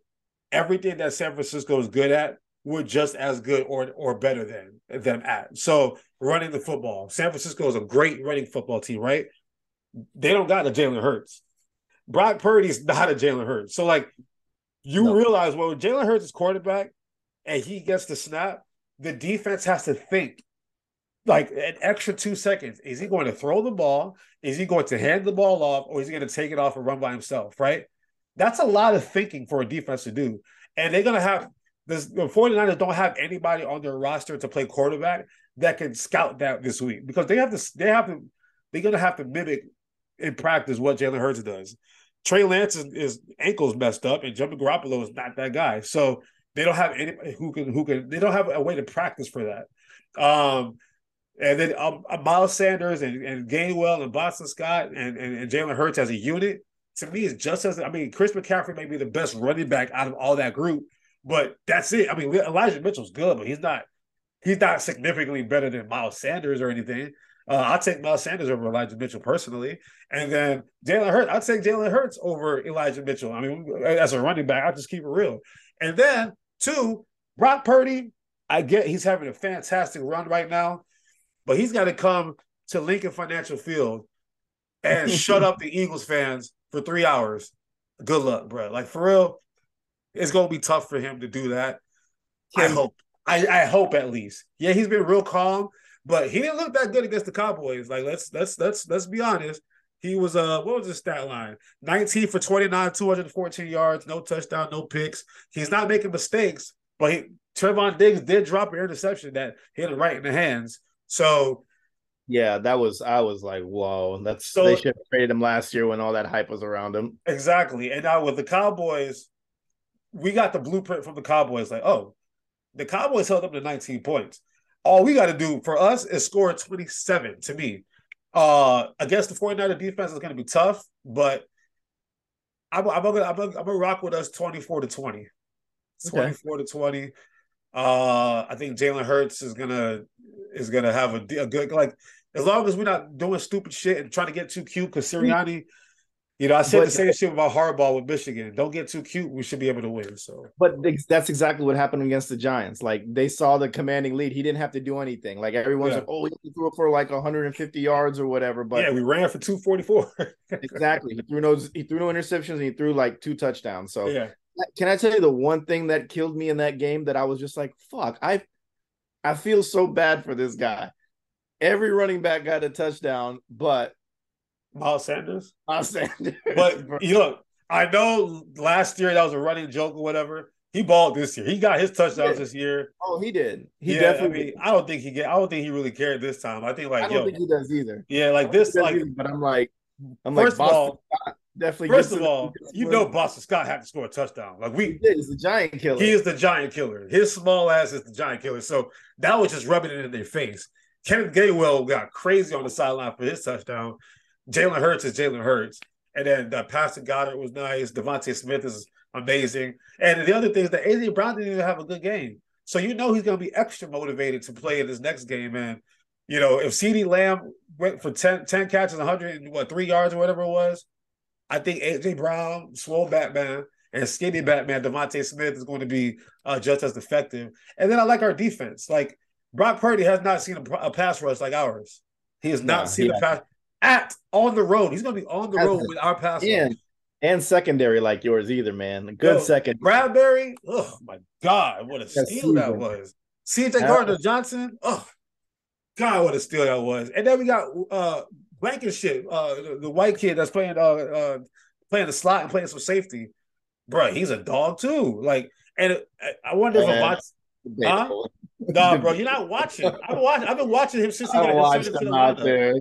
everything that San Francisco is good at, we're just as good or or better than them at. So running the football, San Francisco is a great running football team, right? They don't got a Jalen Hurts. Brock Purdy's not a Jalen Hurts. So like you no. realize well, Jalen Hurts is quarterback and he gets the snap, the defense has to think like an extra two seconds. Is he going to throw the ball? Is he going to hand the ball off, or is he going to take it off and run by himself? Right. That's a lot of thinking for a defense to do. And they're going to have this, the 49ers don't have anybody on their roster to play quarterback that can scout that this week because they have to they have to they're gonna have to mimic in practice what Jalen Hurts does. Trey Lance is, is ankles messed up, and Jimmy Garoppolo is not that guy. So they don't have anybody who can who can. They don't have a way to practice for that. Um, and then um, uh, Miles Sanders and, and Gainwell and Boston Scott and, and, and Jalen Hurts as a unit to me is just as I mean Chris McCaffrey may be the best running back out of all that group, but that's it. I mean Elijah Mitchell's good, but he's not he's not significantly better than Miles Sanders or anything. Uh, I'll take Miles Sanders over Elijah Mitchell personally, and then Jalen Hurts. I'd take Jalen Hurts over Elijah Mitchell. I mean, as a running back, I'll just keep it real. And then two, Brock Purdy. I get he's having a fantastic run right now, but he's got to come to Lincoln Financial Field and shut up the Eagles fans for three hours. Good luck, bro. Like for real, it's gonna be tough for him to do that. I hope. I, I hope at least. Yeah, he's been real calm, but he didn't look that good against the Cowboys. Like let's let's let's let's be honest. He was uh what was his stat line? 19 for 29, 214 yards, no touchdown, no picks. He's not making mistakes, but he Trevon Diggs did drop an interception that hit him right in the hands. So yeah, that was I was like, whoa, that's so, they should have traded him last year when all that hype was around him. Exactly. And now with the Cowboys, we got the blueprint from the Cowboys, like, oh, the Cowboys held up to 19 points. All we got to do for us is score 27 to me. Uh, against the 49er defense is going to be tough, but I'm, I'm gonna I'm gonna, I'm gonna rock with us 24 to 20. 24 okay. to 20. Uh, I think Jalen Hurts is gonna is gonna have a, a, good like as long as we're not doing stupid shit and trying to get too cute because Sirianni you know, I said but, the same shit about Harbaugh with Michigan. Don't get too cute. We should be able to win. So, but that's exactly what happened against the Giants. Like they saw the commanding lead. He didn't have to do anything. Like everyone's yeah. like, oh, he threw it for like 150 yards or whatever. But yeah, we ran for 244. exactly. He threw no he threw no interceptions and he threw like two touchdowns. So yeah. Can I tell you the one thing that killed me in that game that I was just like, fuck, I I feel so bad for this guy. Every running back got a touchdown, but Miles Sanders. Miles Sanders. But you look, I know last year that was a running joke or whatever. He balled this year. He got his touchdowns this year. Oh, he did. He yeah, definitely. I, mean, I don't think he get. I don't think he really cared this time. I think like I don't yo, think he does either. Yeah, like this. Like, either, but I'm like, I'm first like, of all, Scott definitely. First of all, you know, Boston Scott had to score a touchdown. Like we, he is the giant killer. He is the giant killer. His small ass is the giant killer. So that was just rubbing it in their face. Kenneth Gainwell got crazy on the sideline for his touchdown. Jalen Hurts is Jalen Hurts. And then uh, Pastor Goedert was nice. DeVonta Smith is amazing. And the other thing is that AJ Brown didn't even have a good game. So you know he's going to be extra motivated to play in this next game. And, you know, if CeeDee Lamb went for 10, 10 catches, 100, what, three yards or whatever it was, I think AJ Brown, swole Batman, and skinny Batman, DeVonta Smith is going to be uh, just as effective. And then I like our defense. Like Brock Purdy has not seen a, a pass rush like ours. He has not no, seen a pass at on the road. He's going to be on the road with our pass and, and secondary like yours either, man. A good Yo, second. Bradberry, oh my God, what a steal that was. CJ Gardner Johnson, oh God, what a steal that was. And then we got uh Blankenship, uh the, the, white kid that's playing uh uh playing the slot and playing some safety. Bro, he's a dog too. Like, and I wonder if a Huh? No, bro, you're not watching. I've been watching. I've been watching him since he got watched him out there.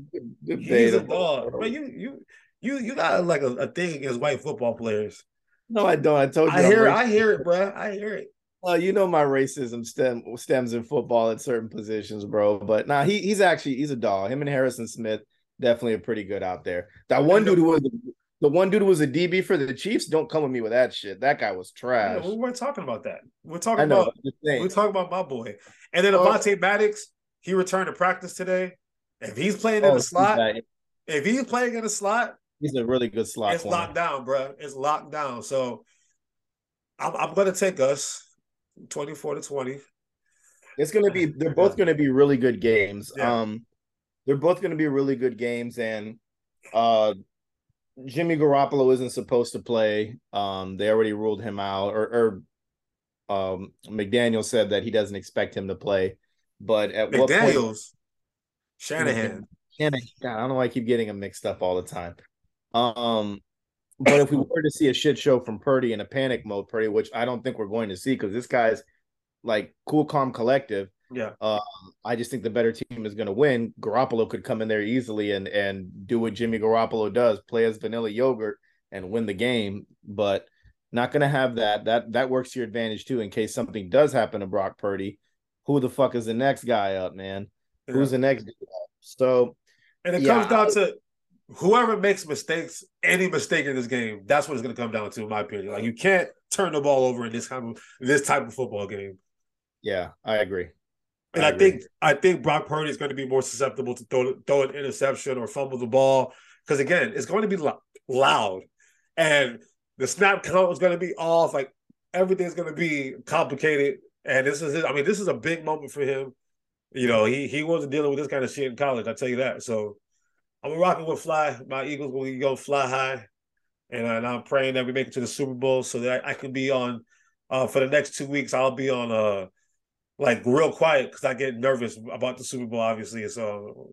He's a dog, bro. You you you you got like a, a, thing against white football players. No, I don't. I told you. I hear. I hear it, bro. I hear it. Well, you know my racism stem stems in football at certain positions, bro. But nah, he he's actually he's a dog. Him and Harrison Smith definitely are pretty good out there. That one dude who was the one dude who was a DB for the Chiefs. Don't come with me with that shit. That guy was trash. Yeah, we weren't talking about that. We're talking know, about we're talking about my boy. And then Avonte oh. Maddox, he returned to practice today. If he's playing in oh, the slot, if he's playing in the slot, he's a really good slot. It's locked down, bro. It's locked down. So I'm, I'm going to take us 24 to 20. It's going to be. They're both going to be really good games. Yeah. Um, they're both going to be really good games, and uh Jimmy Garoppolo isn't supposed to play. Um, they already ruled him out, or, or um, McDaniel said that he doesn't expect him to play. But at McDaniels, what point, Shanahan, Shanahan, God, I don't know why I keep getting them mixed up all the time. Um, but if we were to see a shit show from Purdy in a panic mode, Purdy, which I don't think we're going to see because this guy's like cool, calm, collective. Yeah. Uh, I just think the better team is going to win. Garoppolo could come in there easily and and do what Jimmy Garoppolo does, play as vanilla yogurt and win the game. But not going to have that. That that works to your advantage too. In case something does happen to Brock Purdy, who the fuck is the next guy up, man? Yeah. Who's the next? So, and it yeah, comes down I, to whoever makes mistakes, any mistake in this game. That's what it's going to come down to, in my opinion. Like you can't turn the ball over in this kind of this type of football game. Yeah, I agree. And I, I think I think Brock Purdy is going to be more susceptible to throw, throw an interception or fumble the ball because again, it's going to be loud, and the snap count is going to be off. Like everything's going to be complicated. And this is, I mean, this is a big moment for him. You know, he he wasn't dealing with this kind of shit in college. I tell you that. So I'm rocking with fly. My Eagles will go fly high, and, and, I'm praying that we make it to the Super Bowl so that I, can be on uh, for the next two weeks. I'll be on uh like real quiet because I get nervous about the Super Bowl, obviously. So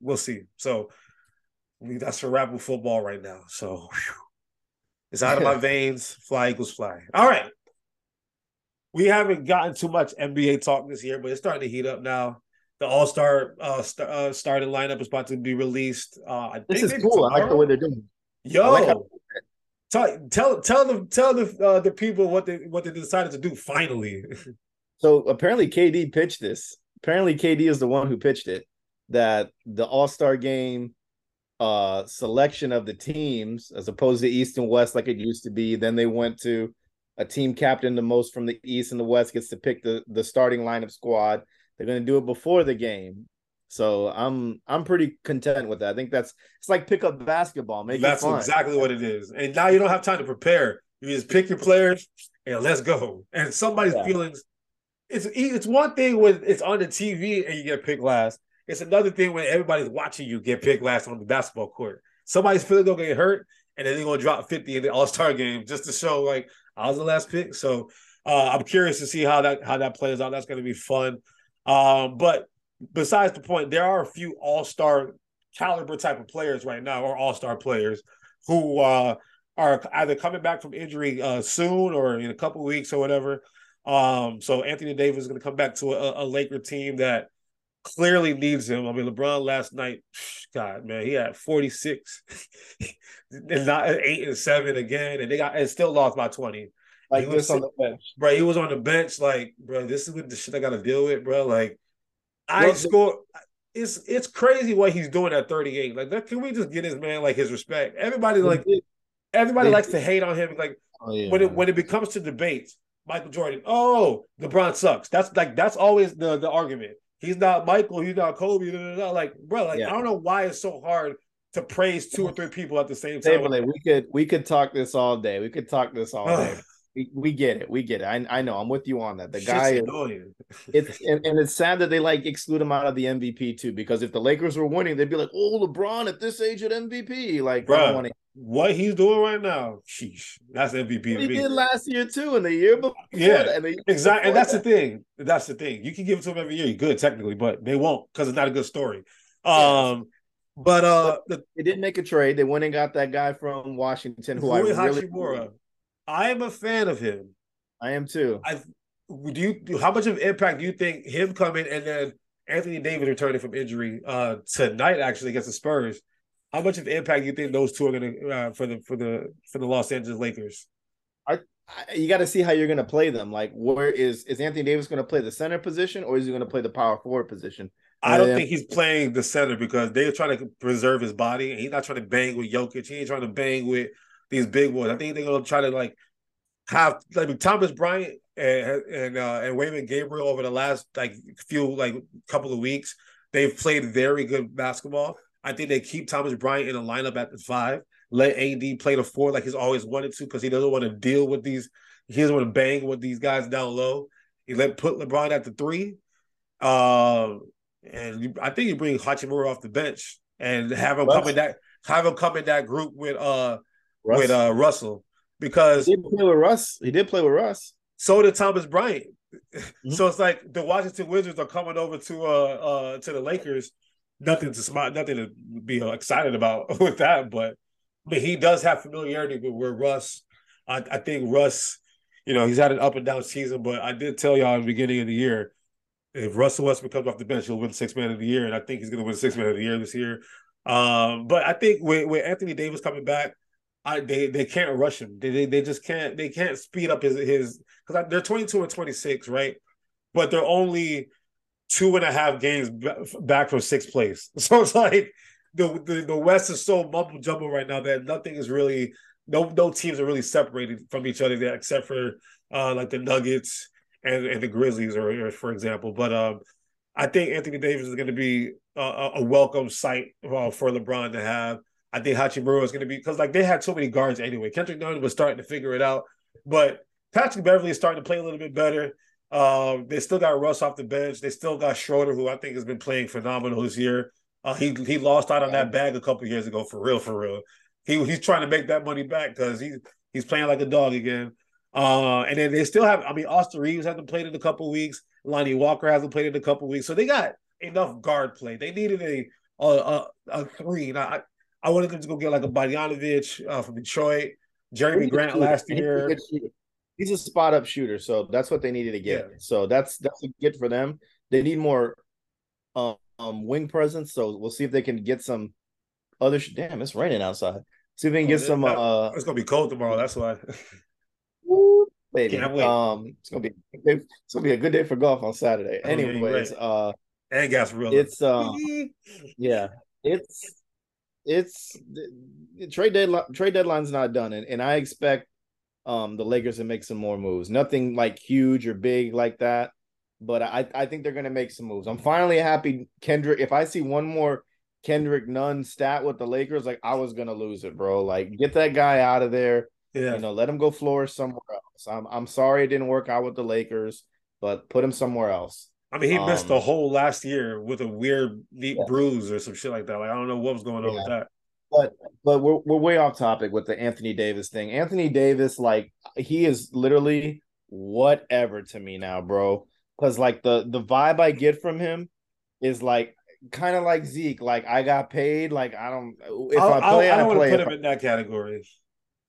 we'll see. So I mean, that's for Rapple football right now. So whew. It's out of my veins. Fly Eagles fly. All right. We haven't gotten too much NBA talk this year, but it's starting to heat up now. The All Star uh, st- uh, starting lineup is about to be released. Uh, this is cool. Tomorrow. I like the way they're doing. It. Yo, like how- tell tell tell the tell the uh, the people what they what they decided to do finally. so apparently, KD pitched this. Apparently, KD is the one who pitched it. That the All Star game uh selection of the teams as opposed to East and West like it used to be. Then they went to a team captain the most from the East and the West gets to pick the the starting lineup squad. They're going to do it before the game. So I'm I'm pretty content with that. I think that's it's like pick up basketball. Make that's exactly what it is. And now you don't have time to prepare. You just pick your players and let's go. And somebody's yeah. feelings. It's it's one thing when it's on the TV and you get picked last. It's another thing when everybody's watching you get picked last on the basketball court. Somebody's feeling gonna get hurt, and then they're gonna drop 50 in the All Star game just to show like I was the last pick. So uh, I'm curious to see how that how that plays out. That's gonna be fun. Um, but besides the point, there are a few All Star caliber type of players right now, or All Star players who uh, are either coming back from injury uh, soon or in a couple weeks or whatever. Um, so Anthony Davis is going to come back to a, a Laker team that clearly needs him. I mean, LeBron last night, God, man, he had 46 and not eight and seven again, and they got and still lost by 20. Like he was on the bench. Bro, he was on the bench, like, bro, this is what the shit I gotta deal with, bro. Like, I well, score. It's it's crazy what he's doing at 38. Like, can we just get his man like his respect? Everybody like everybody likes to hate on him. Like oh, yeah. when it when it becomes to debates, Michael Jordan, oh, LeBron sucks. That's like that's always the the argument. He's not Michael. He's not Kobe. Blah, blah, blah. Like, bro, like yeah. I don't know why it's so hard to praise two or three people at the same time. we could we could talk this all day. We could talk this all day. We, we get it. We get it. I, I know. I'm with you on that. The Shit's guy, it's and, and, it's sad that they like exclude him out of the MVP too. Because if the Lakers were winning, they'd be like, "Oh, LeBron at this age at MVP." Like, bro, what he's doing right now, sheesh, that's MVP. He did last year too, and the year before. Yeah, that, and exactly. And that's that. the thing. That's the thing. You can give it to him every year. You're good technically, but they won't because it's not a good story. Um, but uh, but they didn't make a trade. They went and got that guy from Washington, who I really. Hachimura. I am a fan of him. I am too. I do you how much of impact do you think him coming and then Anthony Davis returning from injury uh tonight actually against the Spurs? How much of impact do you think those two are going to uh, for the for the for the Los Angeles Lakers? I, I you got to see how you're going to play them. Like, where is is Anthony Davis going to play the center position or is he going to play the power forward position? I don't think he's playing the center because they're trying to preserve his body and he's not trying to bang with Jokic. He ain't trying to bang with these big boys. I think they're gonna try to like have like Thomas Bryant and and uh, and Wenyen Gabriel over the last like few like couple of weeks. They've played very good basketball. I think they keep Thomas Bryant in the lineup at the five. Let AD play the four like he's always wanted to because he doesn't want to deal with these. He doesn't want to bang with these guys down low. He let put LeBron at the three. Um, and you, I think you bring Hachimura off the bench and have him come in that have him come in that group with uh Russ. with uh Russell because he did play with Russ. He did play with Russ. So did Thomas Bryant. Mm-hmm. So it's like the Washington Wizards are coming over to uh uh to the Lakers. Nothing to smart, nothing to be excited about with that, but but he does have familiarity with where Russ. I, I think Russ, you know, he's had an up and down season, but I did tell y'all in the beginning of the year, If Russell Westbrook comes off the bench, he'll win six man of the year, and I think he's going to win six man of the year this year. Um, but I think with, with Anthony Davis coming back, I they they can't rush him. They they, they just can't they can't speed up his his because they're twenty two and twenty six, right? But they're only two and a half games back from sixth place. So it's like the, the the West is so mumble jumble right now that nothing is really no no teams are really separated from each other there except for uh like the Nuggets and, and the Grizzlies or, or for example. But um I think Anthony Davis is going to be a, a welcome sight uh, for LeBron to have. I think Hachimura is going to be because like they had so many guards anyway. Kendrick Nunn was starting to figure it out, but Patrick Beverley is starting to play a little bit better. Um, they still got Russ off the bench. They still got Schroeder, who I think has been playing phenomenal this year. Uh, he he lost out on that bag a couple years ago for real, for real. He he's trying to make that money back because he he's playing like a dog again. Uh, and then they still have. I mean, Austin Reaves hasn't played in a couple weeks. Lonnie Walker hasn't played in a couple weeks, so they got enough guard play. They needed a a, a, a three. Now, I I wanted them to go get like a Bogdanovic uh, from Detroit, Jerami Grant last year. He's a spot up shooter, so that's what they needed to get. Yeah. So that's that's a get for them. They need more um, um, wing presence. So we'll see if they can get some other. Sh- Damn, it's raining outside. See if they can get oh, some. uh It's gonna be cold tomorrow. That's why. baby. Um, it's gonna be it's gonna be a good day for golf on Saturday. Oh, Anyways, yeah, uh, and Gasparilla. It's uh, yeah, it's it's the, trade deadline. Trade deadline's not done, and, and I expect um the Lakers to make some more moves. Nothing like huge or big like that, but I I think they're gonna make some moves. I'm finally happy Kendrick. If I see one more Kendrick Nunn stat with the Lakers, like I was gonna lose it, bro. Like get that guy out of there. Yeah. You know, let him go flourish somewhere else. I'm I'm sorry it didn't work out with the Lakers, but put him somewhere else. I mean, he um, missed the whole last year with a weird deep yeah. bruise or some shit like that. Like I don't know what was going on yeah. with that. But but we're we're way off topic with the Anthony Davis thing. Anthony Davis, like he is literally whatever to me now, bro. Because like the the vibe I get from him is like kind of like Zeke. Like I got paid. Like I don't. If I'll, I play, I, I don't want to put him in that category.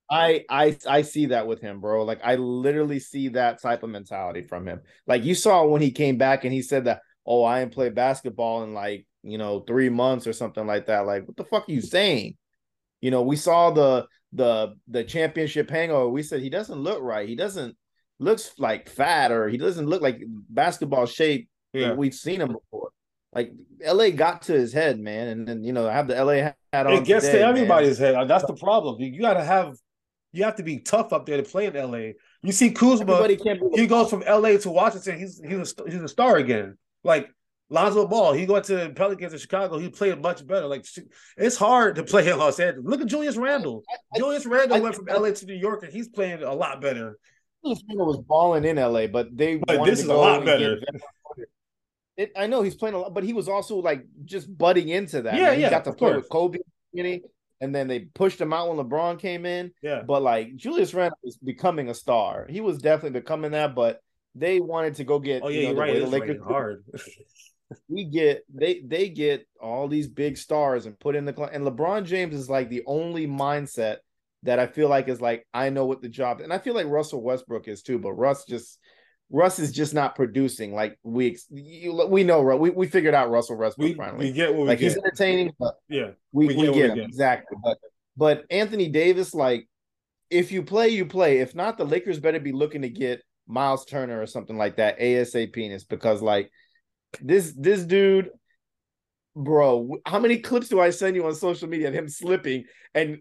I I I see that with him, bro. Like I literally see that type of mentality from him. Like you saw when he came back and he said that, "Oh, I ain't played basketball in like you know three months or something like that." Like, what the fuck are you saying? You know, we saw the the the championship hangover. We said he doesn't look right. He doesn't looks like fat or he doesn't look like basketball shape. Yeah, we've seen him before. Like LA got to his head, man, and then you know I have the LA hat on. It gets today, to everybody's man. head. That's the problem. You got to have you have to be tough up there to play in LA. You see Kuzma, he goes from LA to Washington. He's he's a, he's a star again. Like Lonzo Ball, he went to Pelicans in Chicago. He played much better. Like it's hard to play in Los Angeles. Look at Julius Randle. I, I, Julius Randle I, went from LA to New York, and he's playing a lot better. Julius Randle was balling in LA, but they but this is a lot better. It, I know he's playing a lot, but he was also like just butting into that. Yeah, man. yeah. He got to play course. with Kobe and then they pushed him out when LeBron came in. Yeah. But like Julius Randle was becoming a star. He was definitely becoming that, but they wanted to go get. Oh yeah, you are right. The Lakers hard. we get they they get all these big stars and put in the and LeBron James is like the only mindset that I feel like is like I know what the job and I feel like Russell Westbrook is too, but Russ just Russ is just not producing like we you, we know we we figured out Russell Westbrook we, finally. We get what we like get. he's entertaining, but yeah, we, we, we get, get him get. exactly. But but Anthony Davis, like if you play, you play. If not, the Lakers better be looking to get Miles Turner or something like that ASAP. Penis because like this this dude, bro, how many clips do I send you on social media of him slipping? And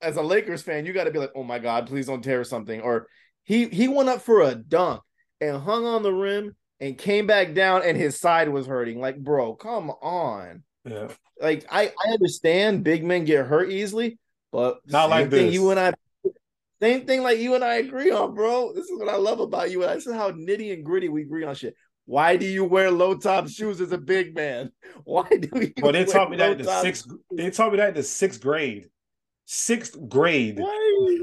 as a Lakers fan, you got to be like, oh my god, please don't tear something. Or he he went up for a dunk and hung on the rim and came back down and his side was hurting. Like, bro, come on. Yeah. Like I, I understand big men get hurt easily, but not like this. You and I same thing like you and I agree on, bro. This is what I love about you. And this is how nitty and gritty we agree on shit. Why do you wear low top shoes as a big man? Why do you? Well, they taught me that in the sixth. They taught me that in the sixth grade. Sixth grade. Why?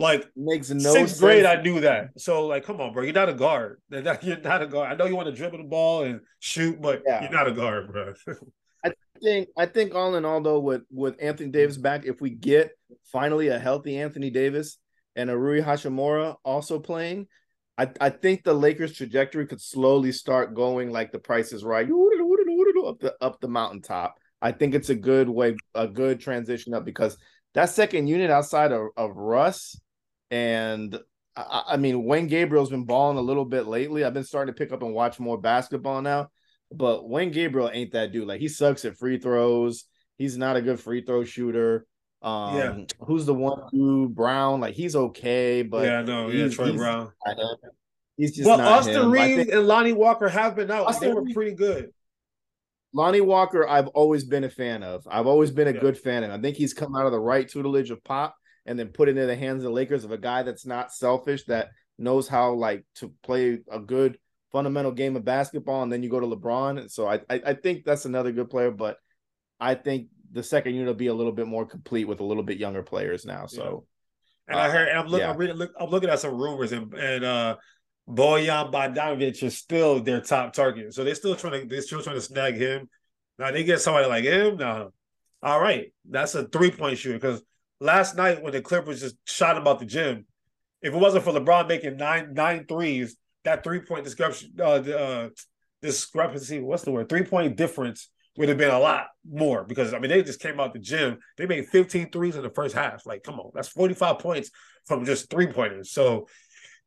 Like makes no sixth sense. grade, I knew that. So like, come on, bro, you're not a guard. You're not a guard. I know you want to dribble the ball and shoot, but yeah. you're not a guard, bro. I think I think all in all though, with with Anthony Davis back, if we get finally a healthy Anthony Davis and a Rui Hachimura also playing, I, I think the Lakers trajectory could slowly start going like the price is right up the up the mountaintop. I think it's a good way, a good transition up because that second unit outside of, of Russ and I, I mean Wayne Gabriel's been balling a little bit lately. I've been starting to pick up and watch more basketball now, but Wayne Gabriel ain't that dude. Like he sucks at free throws. He's not a good free throw shooter. Um, yeah. who's the one who Brown? Like he's okay, but yeah, no, yeah, Troy Brown. He's just well, Austin Reaves and Lonnie Walker have been out. Austin they were pretty good. Lonnie Walker, I've always been a fan of. I've always been a yeah. good fan, and I think he's come out of the right tutelage of Pop, and then put it in the hands of the Lakers of a guy that's not selfish, that knows how like to play a good fundamental game of basketball, and then you go to LeBron. And so I, I, I think that's another good player, but I think the second unit will be a little bit more complete with a little bit younger players now. So, yeah. and I heard, and I'm looking, yeah. I'm, look, I'm looking at some rumors, and and uh, Bojan Bogdanovic is still their top target. So they're still trying to they're still trying to snag him. Now they get somebody like him. Now, all right, that's a three point shooter. Because last night when the Clippers just shot him out the gym, if it wasn't for LeBron making nine nine threes, that three point discrepancy, uh, uh, discrepancy, what's the word? Three point difference would have been a lot more because I mean they just came out the gym. They made 15 threes in the first half. Like, come on, that's 45 points from just three pointers. So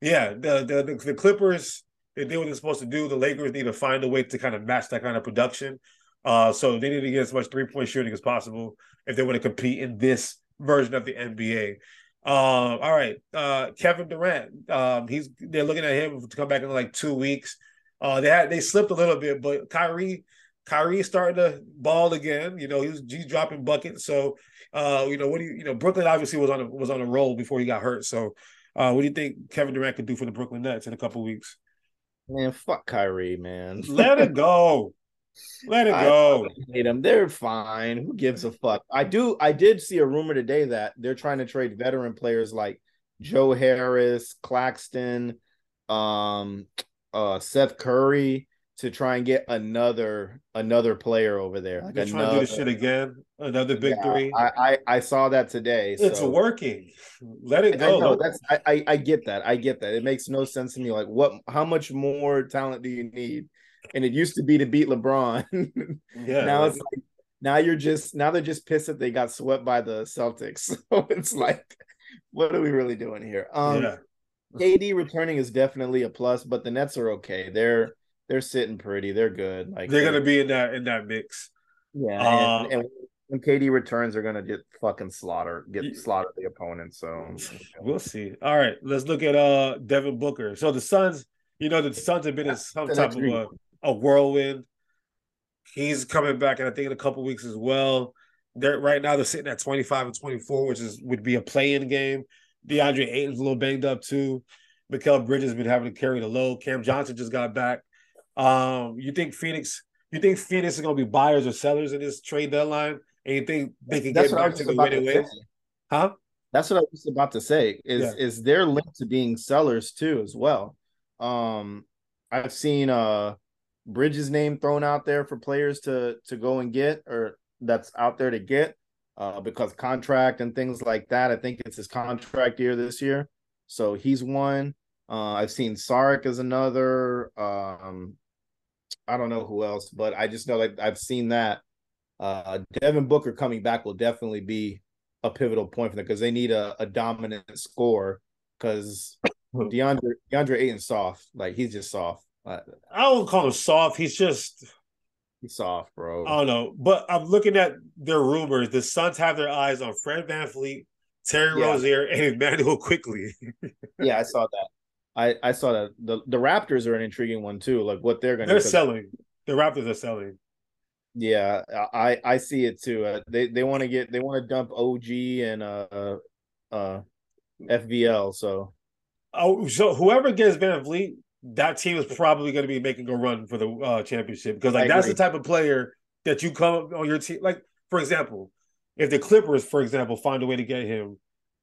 yeah, the, the the Clippers they did what they're supposed to do. The Lakers need to find a way to kind of match that kind of production. Uh, so they need to get as much three point shooting as possible if they want to compete in this version of the NBA. Uh, all right, uh, Kevin Durant. Um, he's they're looking at him to come back in like two weeks. Uh, they had they slipped a little bit, but Kyrie Kyrie starting to ball again. You know, he was he's dropping buckets. So, uh, you know, what do you you know? Brooklyn obviously was on a was on a roll before he got hurt. So, uh, what do you think Kevin Durant could do for the Brooklyn Nets in a couple weeks? Man, fuck Kyrie, man. Let it go. Let it go. I hate them. They're fine. Who gives a fuck? I do. I did see a rumor today that they're trying to trade veteran players like Joe Harris, Claxton, um, uh, Seth Curry to try and get another another player over there. Like another, trying to do this shit again. Another big yeah, three. I, I, I saw that today. It's so. working. Let it go. I know, that's I, I, I get that. I get that. It makes no sense to me. Like what? How much more talent do you need? And it used to be to beat LeBron. yeah. now it's like now you're just now they're just pissed that they got swept by the Celtics. So it's like, what are we really doing here? Um, yeah. KD returning is definitely a plus, but the Nets are okay. They're they're sitting pretty. They're good. Like they're, they're gonna be in that in that mix. Yeah, uh, and, and, when KD returns, they're gonna get fucking slaughtered, get yeah. slaughtered the opponent. So we'll see. All right, let's look at uh Devin Booker. So the Suns, you know, the Suns have been in some type of a, a, whirlwind. He's coming back, and I think in a couple weeks as well. They're right now they're sitting at twenty five and twenty four, which is would be a play in game. DeAndre Ayton's a little banged up too. Mikal Bridges been having to carry the load. Cam Johnson just got back. Um, you think Phoenix? You think Phoenix is going to be buyers or sellers in this trade deadline? And you think they can That's get back to the winning ways? Huh? That's what I was about to say. Is yeah. is they're linked to being sellers too as well? Um, I've seen uh Bridges' name thrown out there for players to to go and get, or that's out there to get, uh, because contract and things like that. I think it's his contract year this year, so he's one. Uh, I've seen Sark as another. Um, I don't know who else, but I just know that I've seen that. Uh, Devin Booker coming back will definitely be a pivotal point for them because they need a, a dominant score. Because DeAndre DeAndre Ayton soft, like he's just soft. I don't call him soft. He's just he's soft, bro. I don't know, but I'm looking at their rumors. The Suns have their eyes on Fred VanVleet, Terry yeah. Rozier, and Immanuel Quickley. yeah, I saw that. I I saw that the the Raptors are an intriguing one too. Like what they're going to they're selling. The Raptors are selling. Yeah, I I see it too. Uh, they they want to get they want to dump OG and uh uh FVL. So oh, so whoever gets VanVleet, that team is probably going to be making a run for the uh, championship because like that's the type of player that you come on your team. Like for example, if the Clippers, for example, find a way to get him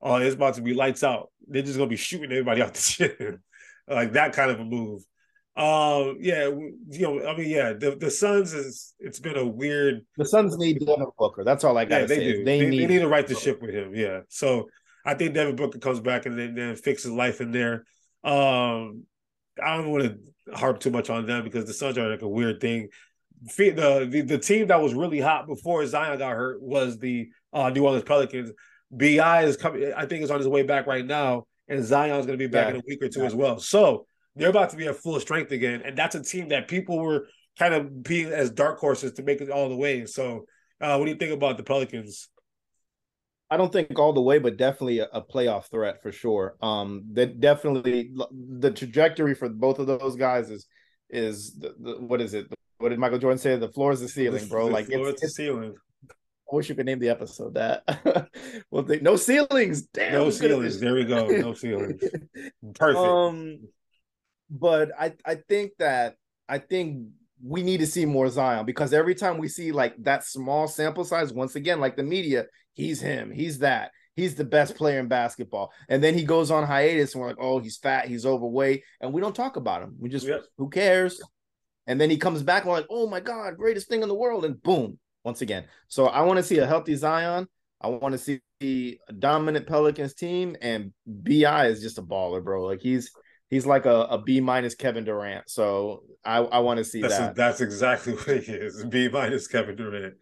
oh, it's about to be lights out. They're just gonna be shooting everybody out the gym, like that kind of a move. Um, yeah, you know, I mean, yeah, the the Suns is it's been a weird. The Suns need Devin Booker. That's all I got. Yeah, they say. do. They, they, need, they need to right the ship with him. Yeah, so I think Devin Booker comes back and then, then fixes life in there. Um, I don't want to harp too much on them because the Suns are like a weird thing. The, the the team that was really hot before Zion got hurt was the uh, New Orleans Pelicans. Bi is coming. I think is on his way back right now, and Zion's going to be back yeah. in a week or two yeah. as well. So they're about to be at full strength again, and that's a team that people were kind of being as dark horses to make it all the way. So, uh, what do you think about the Pelicans? I don't think all the way, but definitely a, a playoff threat for sure. Um, that definitely the trajectory for both of those guys is is the, the, what is it? What did Michael Jordan say? The floor is the ceiling, bro. The like floor it's, the ceiling. I wish you could name the episode that. well, they, no ceilings. Damn, no ceilings. There we go. No ceilings. Perfect. Um, but I I think that I think we need to see more Zion because every time we see like that small sample size, once again, like the media, he's him, he's that, he's the best player in basketball. And then he goes on hiatus and we're like, oh, he's fat, he's overweight, and we don't talk about him. We just yep. who cares? And then he comes back and we're like, oh my God, greatest thing in the world. And boom, once again. So I want to see a healthy Zion. I want to see a dominant Pelicans team, and Bi is just a baller, bro. Like he's he's like a, a B minus Kevin Durant. So I, I want to see that's that. A, that's exactly what he is. B minus Kevin Durant.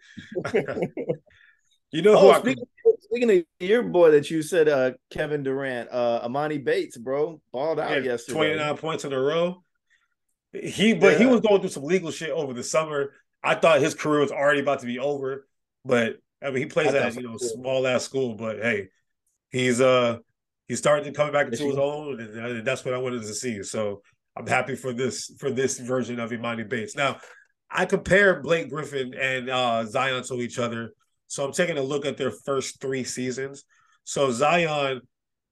you know oh, speaking, speaking, of your boy that you said, uh, Kevin Durant, uh, Emoni Bates, bro, balled out yesterday. Twenty nine points in a row. He, but yeah. he was going through some legal shit over the summer. I thought his career was already about to be over, but I mean, he plays at you know cool. small ass school. But hey, he's uh he's starting to come back into his own, and that's what I wanted to see. So I'm happy for this for this version of Emoni Bates. Now, I compare Blake Griffin and uh, Zion to each other, so I'm taking a look at their first three seasons. So Zion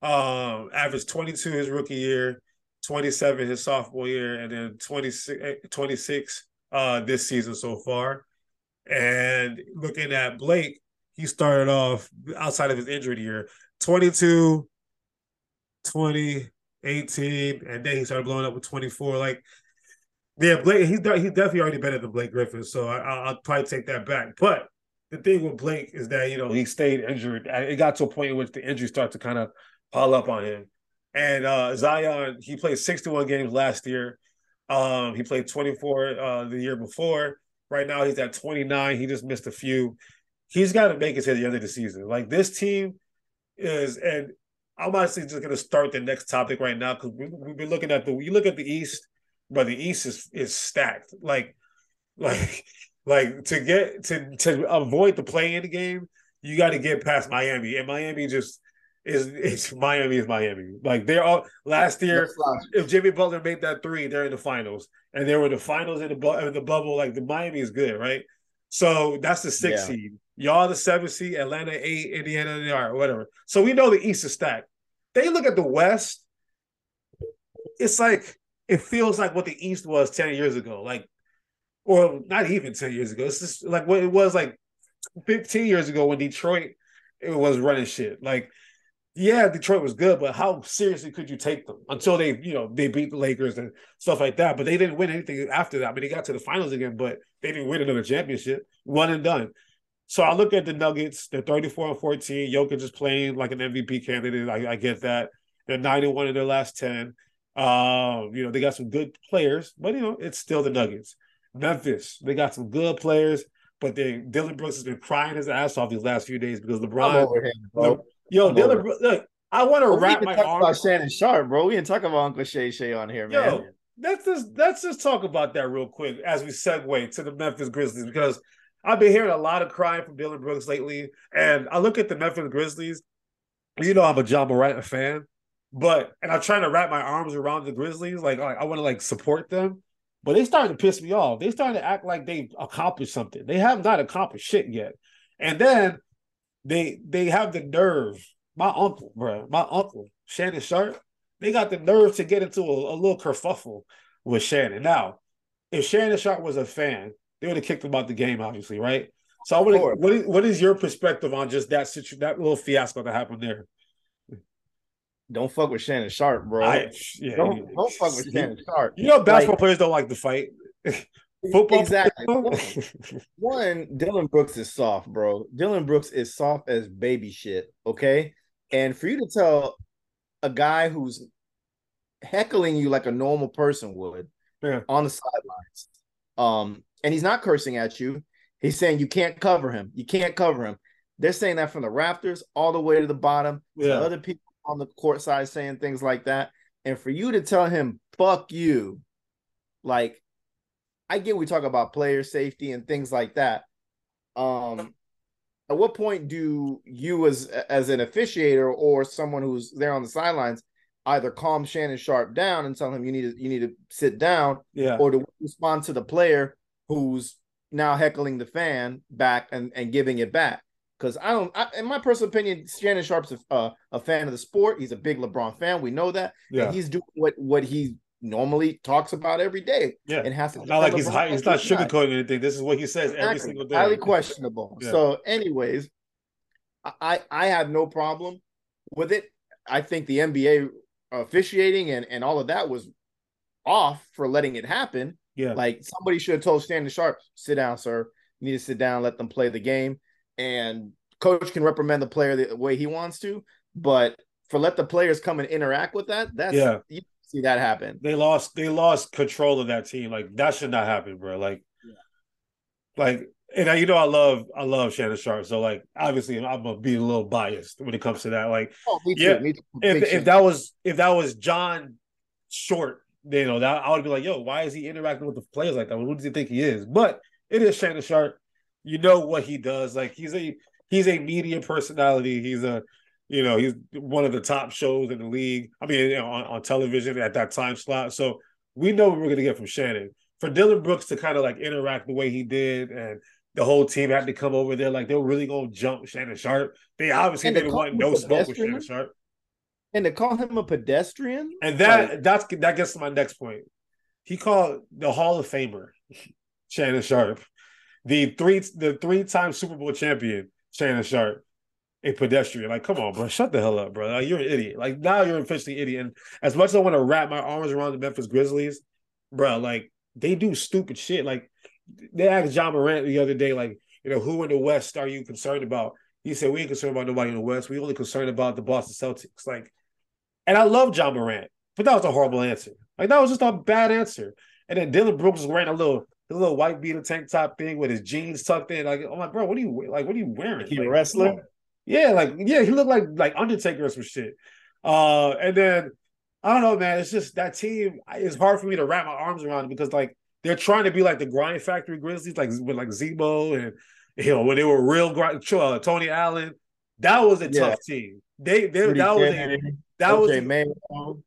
um, averaged 22 his rookie year, 27 his sophomore year, and then 26, 26 uh, this season so far. And looking at Blake, he started off outside of his injury year, 22, 20, 18, and then he started blowing up with 24. Like, yeah, Blake, he's, he's definitely already better than Blake Griffin. So I, will probably take that back. But the thing with Blake is that, you know, he stayed injured. It got to a point in which the injury started to kind of pile up on him. And uh, Zion, he played 61 games last year. Um, he played 24 uh, the year before. Right now, he's at 29. He just missed a few. He's got to make it to the end of the season. Like this team is, and I'm honestly just going to start the next topic right now because we, we've been looking at the. You look at the East, but the East is is stacked. Like, like, like to get to to avoid the play in the game, you got to get past Miami, and Miami just is it's Miami is Miami. Like they're all last year. If Jimmy Butler made that three, they're in the finals, and they were the finals in the bu- in the bubble. Like the Miami is good, right? So that's the six yeah. seed. Y'all the seven seed, Atlanta eight, Indiana they are, whatever. So we know the East is stacked. They look at the West, it's like it feels like what the East was 10 years ago. Like, or not even 10 years ago. It's just like what it was like 15 years ago when Detroit it was running shit. Like, yeah, Detroit was good, but how seriously could you take them until they, you know, they beat the Lakers and stuff like that? But they didn't win anything after that. I mean, they got to the finals again, but they didn't win another championship. One and done. So I look at the Nuggets, they're 34 and 14. Jokic is playing like an MVP candidate. I, I get that. They're 91 in their last 10. Um, you know, they got some good players, but you know, it's still the Nuggets. Memphis, they got some good players, but they Dillon Brooks has been crying his ass off these last few days because LeBron. Him, Le, yo, I'm Dillon, look, I want to wrap my arms about Shannon Sharpe, bro. We didn't talk about Uncle Shay Shay on here, man. Yo, let's just let's just talk about that real quick as we segue to the Memphis Grizzlies because I've been hearing a lot of crying from Dillon Brooks lately, and I look at the Memphis Grizzlies. You know, I'm a Ja Morant fan, but and I'm trying to wrap my arms around the Grizzlies. Like, I want to like support them, but they starting to piss me off. They starting to act like they accomplished something. They have not accomplished shit yet. And then they they have the nerve. My uncle, bro, my uncle Shannon Sharpe, they got the nerve to get into a, a little kerfuffle with Shannon. Now, if Shannon Sharpe was a fan, they would have kicked him out the game, obviously, right? So I would. What is, what is your perspective on just that situ- that little fiasco that happened there? Don't fuck with Shannon Sharpe, bro. I, yeah, don't, yeah. don't fuck with Shannon Sharpe. You know, basketball like, players don't like to fight. Football exactly. One, Dillon Brooks is soft, bro. Dillon Brooks is soft as baby shit. Okay, and for you to tell a guy who's heckling you like a normal person would Yeah. on the sidelines. Um, and he's not cursing at you. He's saying you can't cover him. You can't cover him. They're saying that from the rafters all the way to the bottom. to Yeah. other people on the court side saying things like that. And for you to tell him, fuck you, like I get we talk about player safety and things like that. Um, at what point do you as as an officiator or someone who's there on the sidelines either calm Shannon Sharpe down and tell him you need to you need to sit down, Yeah. or to respond to the player who's now heckling the fan back and, and giving it back? Because I don't, I, in my personal opinion, Shannon Sharpe's a, uh, a fan of the sport. He's a big LeBron fan. We know that. Yeah. And he's doing what what he normally talks about every day Yeah. and has to. Not like he's high, he's not sugarcoating anything. This is what he says every single day. Highly questionable. Yeah. So, anyways, I I have no problem with it. I think the NBA officiating and and all of that was off for letting it happen. Yeah. Like somebody should have told Shannon Sharpe, "Sit down, sir. You need to sit down. Let them play the game." And coach can reprimand the player the way he wants to, but for let the players come and interact with that, that's Yeah. you see that happen. they lost they lost control of that team. Like that should not happen, bro. Like, like, and I, you know, I love I love Shannon Sharpe. So like, obviously, I'm gonna be a little biased when it comes to that. Like, Oh, me too. Yeah. Me too. if if that was if that was John Short, you know, that I would be like, yo, why is he interacting with the players like that? Who does he think he is? But it is Shannon Sharpe. You know what he does. Like he's a he's a media personality. He's a you know, he's one of the top shows in the league. I mean, you know, on, on television at that time slot. So we know what we're gonna get from Shannon. For Dillon Brooks to kind of like interact the way he did and the whole team had to come over there, like they were really gonna jump Shannon Sharpe. They obviously didn't want no smoke with? Shannon Sharpe. and to call him a pedestrian, And that like, that's that gets to my next point. He called the Hall of Famer, Shannon Sharpe, the three the three time Super Bowl champion, Shannon Sharpe, a pedestrian. Like, come on, bro, shut the hell up, bro. Like, you're an idiot. Like now you're officially an idiot. And as much as I want to wrap my arms around the Memphis Grizzlies, bro, like they do stupid shit. Like they asked Ja Morant the other day, like, you know, who in the West are you concerned about? He said, We ain't concerned about nobody in the West. We only concerned about the Boston Celtics. Like, and I love Ja Morant, but that was a horrible answer. Like that was just a bad answer. And then Dillon Brooks was wearing a little a little white beater tank top thing with his jeans tucked in. Like, I'm like, bro, what are you like? What are you wearing? He a Like, wrestler? Yeah, like yeah, he looked like like Undertaker or some shit. Uh, and then I don't know, man. It's just that team. It's hard for me to wrap my arms around because like they're trying to be like the Grind Factory Grizzlies, like with like Z-Bo and you know when they were real grind, uh, Tony Allen. That was a Yeah. tough team. They they Rudy that was a, that was OJ Mayo.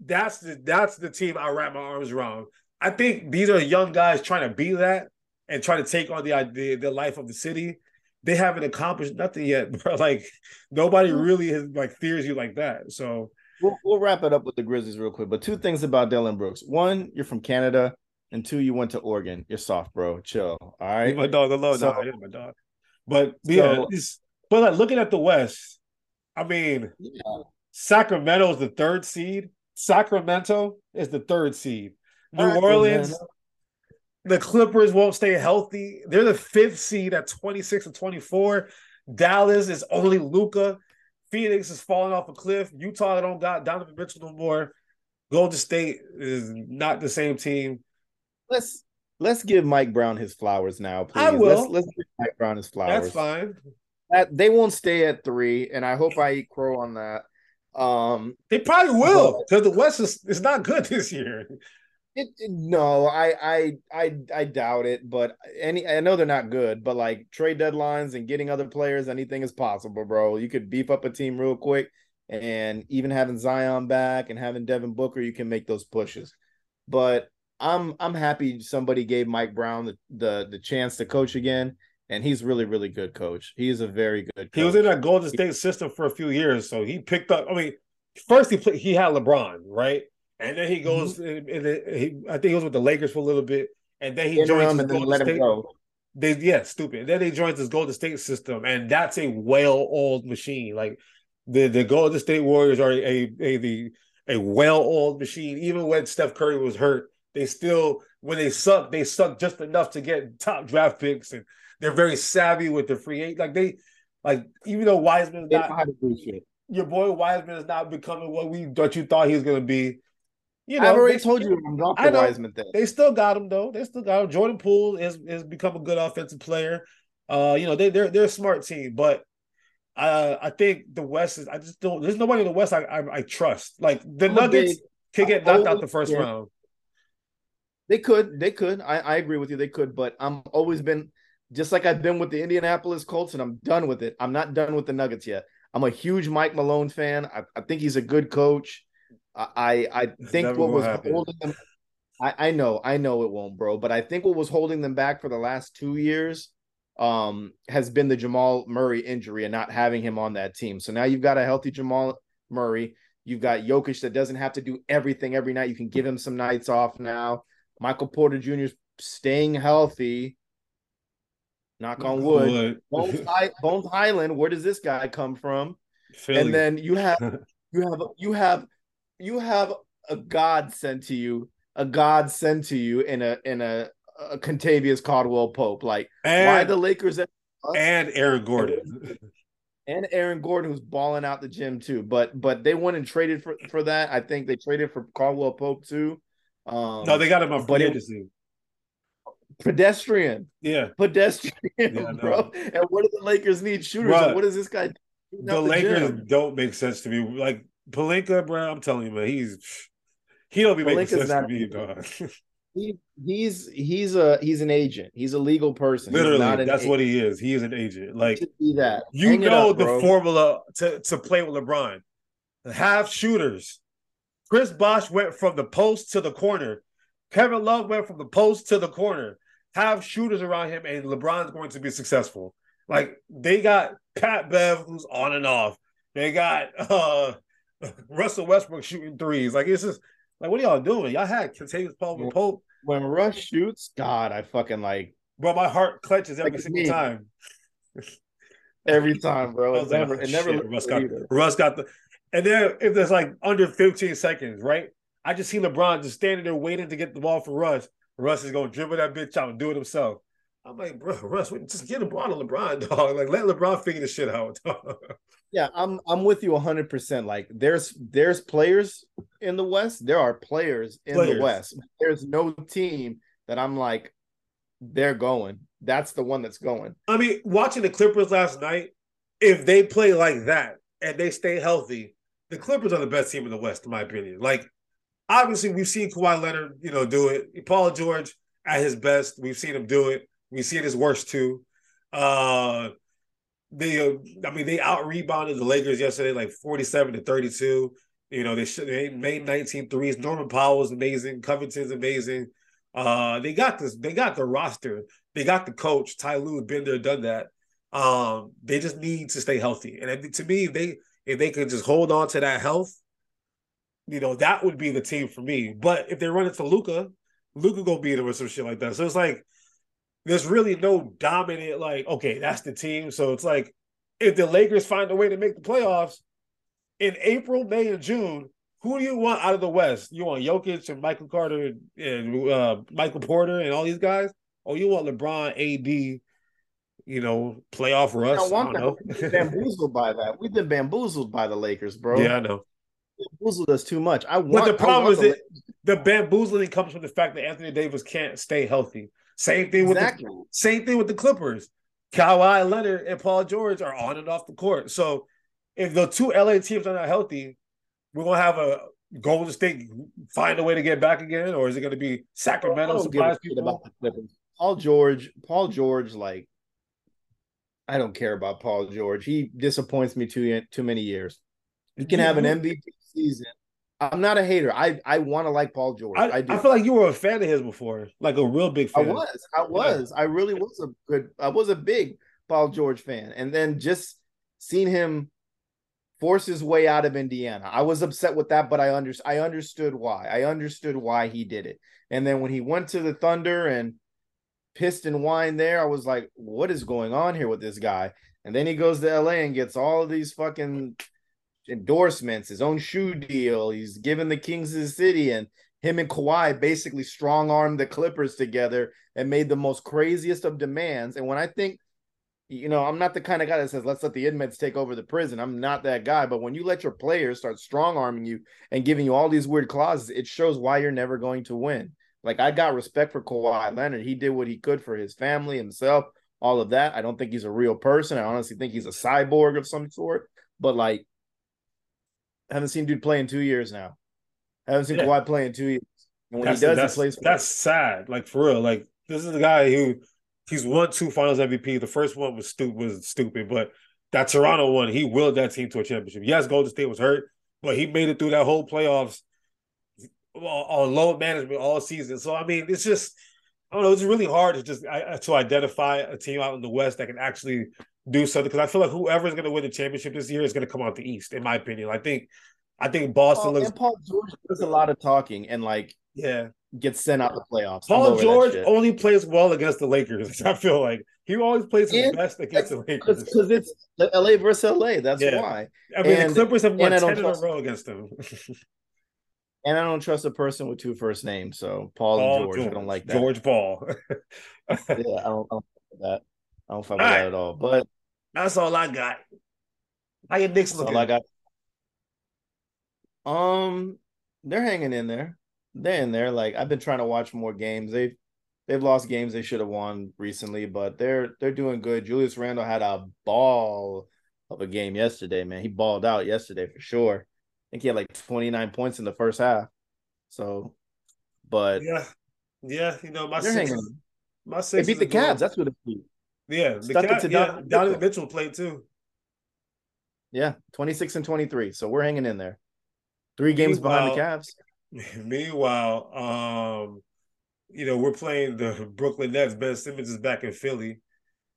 that's the that's the team I wrap my arms around. I think these are young guys trying to be that and trying to take on the idea the life of the city. They haven't accomplished nothing yet, bro. Like nobody mm-hmm. really has like fears you like that. So We'll, we'll wrap it up with the Grizzlies real quick. But two things about Dillon Brooks: one, you're from Canada, and two, you went to Oregon. You're soft, bro. Chill. All right. leave my dog alone. So- yeah, my dog. But yeah, So- but like looking at the West, I mean, Yeah. Sacramento is the third seed. Sacramento is the third seed. New Orleans, the Clippers won't stay healthy. They're the fifth seed at 26 and 24. Dallas is only Luka. Phoenix is falling off a cliff. Utah don't got Donovan Mitchell no more. Golden State is not the same team. Let's let's give Mike Brown his flowers now, please. I will. Let's, let's give Mike Brown his flowers. That's fine. That, they won't stay at three, and I hope I eat crow on that. Um, They probably will because the West is, is not good this year. It, it- no, I, I I I doubt it. But any, I know they're not good. But like trade deadlines and getting other players, anything is possible, bro. You could beef up a team real quick, and even having Zion back and having Devin Booker, you can make those pushes. But I'm I'm happy somebody gave Mike Brown the the, the chance to coach again, and he's really really good coach. He is a very good. Coach. He was in that Golden State system for a few years, so he picked up. I mean, first he played, he had LeBron, right, and then he goes. Mm-hmm. in, in the, he, I think he was with the Lakers for a little bit, and then he joins his and then let him State. go. They yeah, stupid. Then they joins this Golden State system, and that's a well-oiled machine. Like the the Golden State Warriors are a a the a well-oiled machine. Even when Steph Curry was hurt, they still when they suck, they suck just enough to get top draft picks, and they're very savvy with the free agent. Like they, like even though Wiseman is not how to do shit. your boy Wiseman is not becoming what we what you thought he was going to be. You know, I've already they, told you about the Wiseman thing. They still got him though. They still got him. Jordan Poole has, has become a good offensive player. Uh, you know, they they're they're a smart team, but uh, I think the West is. I just don't. There's nobody in the West I I, I trust. Like the I'm Nuggets could get knocked out the first yeah. round. They could. They could. I, I agree with you. They could. But I'm always been just like I've been with the Indianapolis Colts, and I'm done with it. I'm not done with the Nuggets yet. I'm a huge Mike Malone fan. I, I think he's a good coach. I I, think what was happen. holding them. I, I know, I know it won't, bro. But I think what was holding them back for the last two years um, has been the Jamal Murray injury and not having him on that team. So now you've got a healthy Jamal Murray. You've got Jokic that doesn't have to do everything every night. You can give him some nights off now. Michael Porter Jr. is staying healthy. Knock on wood. Bones, Bones Hyland. Where does this guy come from? Philly. And then you have you have you have you have a god sent to you, a god sent to you in a in a, a Kentavious Caldwell Pope. Like and, why the Lakers and Aaron Gordon. And Aaron Gordon, who's balling out the gym too, but but they went and traded for for that. I think they traded for Caldwell Pope too. Um, no, they got him on free agency pedestrian. Yeah. Pedestrian, yeah, bro. And what do the Lakers need? Shooters. What does this guy do? The Lakers the don't make sense to me. Like Pelinka, bro, I'm telling you, man, he's he don't be making sense to me, dog. He, he's he's a he's an agent. He's a legal person. Literally, that's agent. what he is. He is an agent. Like that. You Hang know up, the formula to, to play with LeBron. Have shooters. Chris Bosh went from the post to the corner. Kevin Love went from the post to the corner have shooters around him, and LeBron's going to be successful. Like they got Pat Bev, who's on and off. They got uh Russell Westbrook shooting threes. Like it's just like what are y'all doing? Y'all had Kentavious Paul and Pope. When Russ shoots, God, I fucking like. Bro, my heart clenches every like single me. time. every time, bro. It never, like, oh, it never. Russ got, Russ got the, and then if there's like under 15 seconds, right? I just see LeBron just standing there waiting to get the ball for Russ. Russ is gonna dribble that bitch out and do it himself. I'm like, bro, Russ, just get LeBron on LeBron, dog. Like, let LeBron figure the shit out. Dog. Yeah, I'm I'm with you 100. percent Like, there's there's players in the West. There are players in players. the West. There's no team that I'm like, they're going. That's the one that's going. I mean, watching the Clippers last night, if they play like that and they stay healthy, the Clippers are the best team in the West, in my opinion. Like, obviously we've seen Kawhi Leonard, you know, do it. Paul George at his best, we've seen him do it. We've seen his worst too. Uh, they, uh, I mean, they out rebounded the Lakers yesterday, like forty-seven to thirty-two. You know, they should they made 19 threes. Norman Powell was amazing. Covington's amazing. Uh, they got this. They got the roster. They got the coach. Ty Lue been there, done that. Um, they just need to stay healthy. And to me, they if they could just hold on to that health you know, that would be the team for me. But if they run into Luca Luka go beat them or some shit like that. So it's like there's really no dominant, like, okay, that's the team. So it's like if the Lakers find a way to make the playoffs in April, May, and June, who do you want out of the West? You want Jokic and Michael Carter and uh, Michael Porter and all these guys? Or you want LeBron, AD, you know, playoff Russ? I, don't I don't know. bamboozled by that. We've been bamboozled by the Lakers, bro. Yeah, I know bamboozled us too much. I want. But the problem is that the bamboozling comes from the fact that Anthony Davis can't stay healthy. Same thing exactly. with the same thing with the Clippers. Kawhi Leonard and Paul George are on and off the court. So if the two LA teams are not healthy, we're gonna have a Golden State find a way to get back again, or is it gonna be Sacramento surprise people? About the Clippers. Paul George, Paul George, like I don't care about Paul George. He disappoints me too too many years. He can have an MVP season. I'm not a hater. I I want to like Paul George. I, I, I, feel like you were a fan of his before, like a real big fan. I was. I was. Yeah. I really was a good. I was a big Paul George fan, and then just seeing him force his way out of Indiana, I was upset with that. But I under I understood why. I understood why he did it. And then when he went to the Thunder and pissed and whined there, I was like, what is going on here with this guy? And then he goes to LA and gets all of these fucking endorsements, his own shoe deal. He's given the Kings of the City, and him and Kawhi basically strong armed the Clippers together and made the most craziest of demands. And when I think you know, I'm not the kind of guy that says let's let the inmates take over the prison. I'm not that guy. But when you let your players start strong arming you and giving you all these weird clauses, it shows why you're never going to win. Like I got respect for Kawhi Leonard. He did what he could for his family, himself, all of that. I don't think he's a real person. I honestly think he's a cyborg of some sort. But like, haven't seen dude play in two years now. I haven't seen yeah. Kawhi play in two years. And when that's, he does, that's, he plays. that's sad. Like for real. Like this is the guy who he's won two Finals MVP. The first one was stupid, was stupid, but that Toronto one, he willed that team to a championship. Yes, Golden State was hurt, but he made it through that whole playoffs on load management all season. So I mean, it's just I don't know. It's really hard to just to identify a team out in the West that can actually do something because I feel like whoever is going to win the championship this year is going to come out the East. In my opinion, I think I think Boston looks. Paul George does a lot of talking and like yeah gets sent out the playoffs. Paul George only plays well against the Lakers. I feel like he always plays his and best against the Lakers because it's LA versus LA. That's yeah. why. I mean, and, the Clippers have won ten in a row against them. and I don't trust a person with two first names. So Paul, Paul and George, George, I don't like that. George Paul. yeah, I don't, I don't like that. I don't find that at all. But that's all I got. How your Knicks looking? All I got. Um, they're hanging in there they're in there. Like I've been trying to watch more games. They've they've lost games they should have won recently, but they're they're doing good. Julius Randle had a ball of a game yesterday, man. He balled out yesterday for sure. I think he had like 29 points in the first half. So, but yeah, yeah, you know my six, my six they beat the Cavs. That's what it beat. Yeah, the Cavs. Yeah, Donovan Mitchell played too. Yeah, 26 and 23. So we're hanging in there. Three games behind the Cavs. Meanwhile, um, you know, we're playing the Brooklyn Nets. Ben Simmons is back in Philly.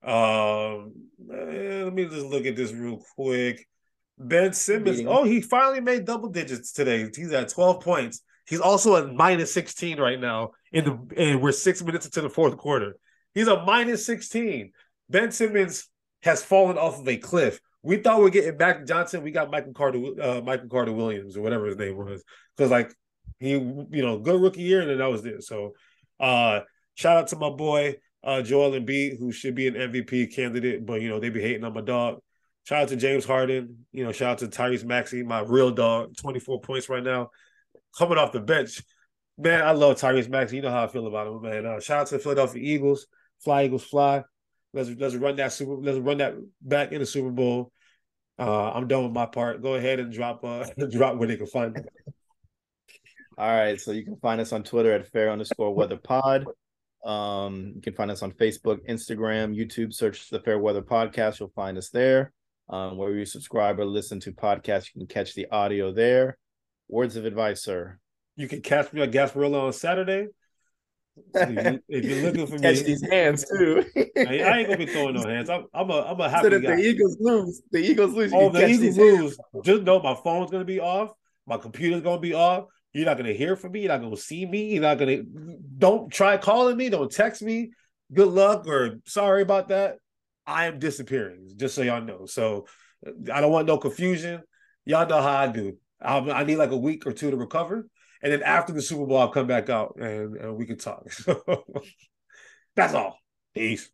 Um, eh, let me just look at this real quick. Ben Simmons. Oh, he finally made double digits today. He's at 12 points. He's also at minus 16 right now. In the and we're six minutes into the fourth quarter. He's a minus 16. Ben Simmons has fallen off of a cliff. We thought we are getting back Johnson. We got Michael Carter, uh, Michael Carter Williams, or whatever his name was. Because like he, you know, good rookie year, and then that was it. So, uh, shout out to my boy uh, Joel Embiid, who should be an MVP candidate, but you know they be hating on my dog. Shout out to James Harden. You know, shout out to Tyrese Maxey, my real dog. Twenty four points right now, coming off the bench. Man, I love Tyrese Maxey. You know how I feel about him, man. Uh, shout out to the Philadelphia Eagles. Fly Eagles, fly. Let's let's run that super. Let's run that back in the Super Bowl. Uh, I'm done with my part. Go ahead and drop uh drop where they can find me. All right. So you can find us on Twitter at fair underscore weather pod. Um, you can find us on Facebook, Instagram, YouTube. Search the Fair Weather Podcast. You'll find us there. Um, where you subscribe or listen to podcasts, you can catch the audio there. Words of advice, sir. You can catch me at Gasparilla on Saturday. If, you, are looking for catch me, catch these hands too. I, ain't gonna be throwing no hands. I'm, I'm a, I'm a happy so guy. The Eagles lose. The Eagles lose. oh, the Eagles lose. Just know my phone's gonna be off. My computer's gonna be off. You're not gonna hear from me. You're not gonna see me. You're not gonna. Don't try calling me. Don't text me. Good luck or sorry about that. I am disappearing, just so y'all know. So uh, I don't want no confusion. Y'all know how I do. I i need like a week or two to recover. And then after the Super Bowl, I'll come back out and, and we can talk. That's all. Peace.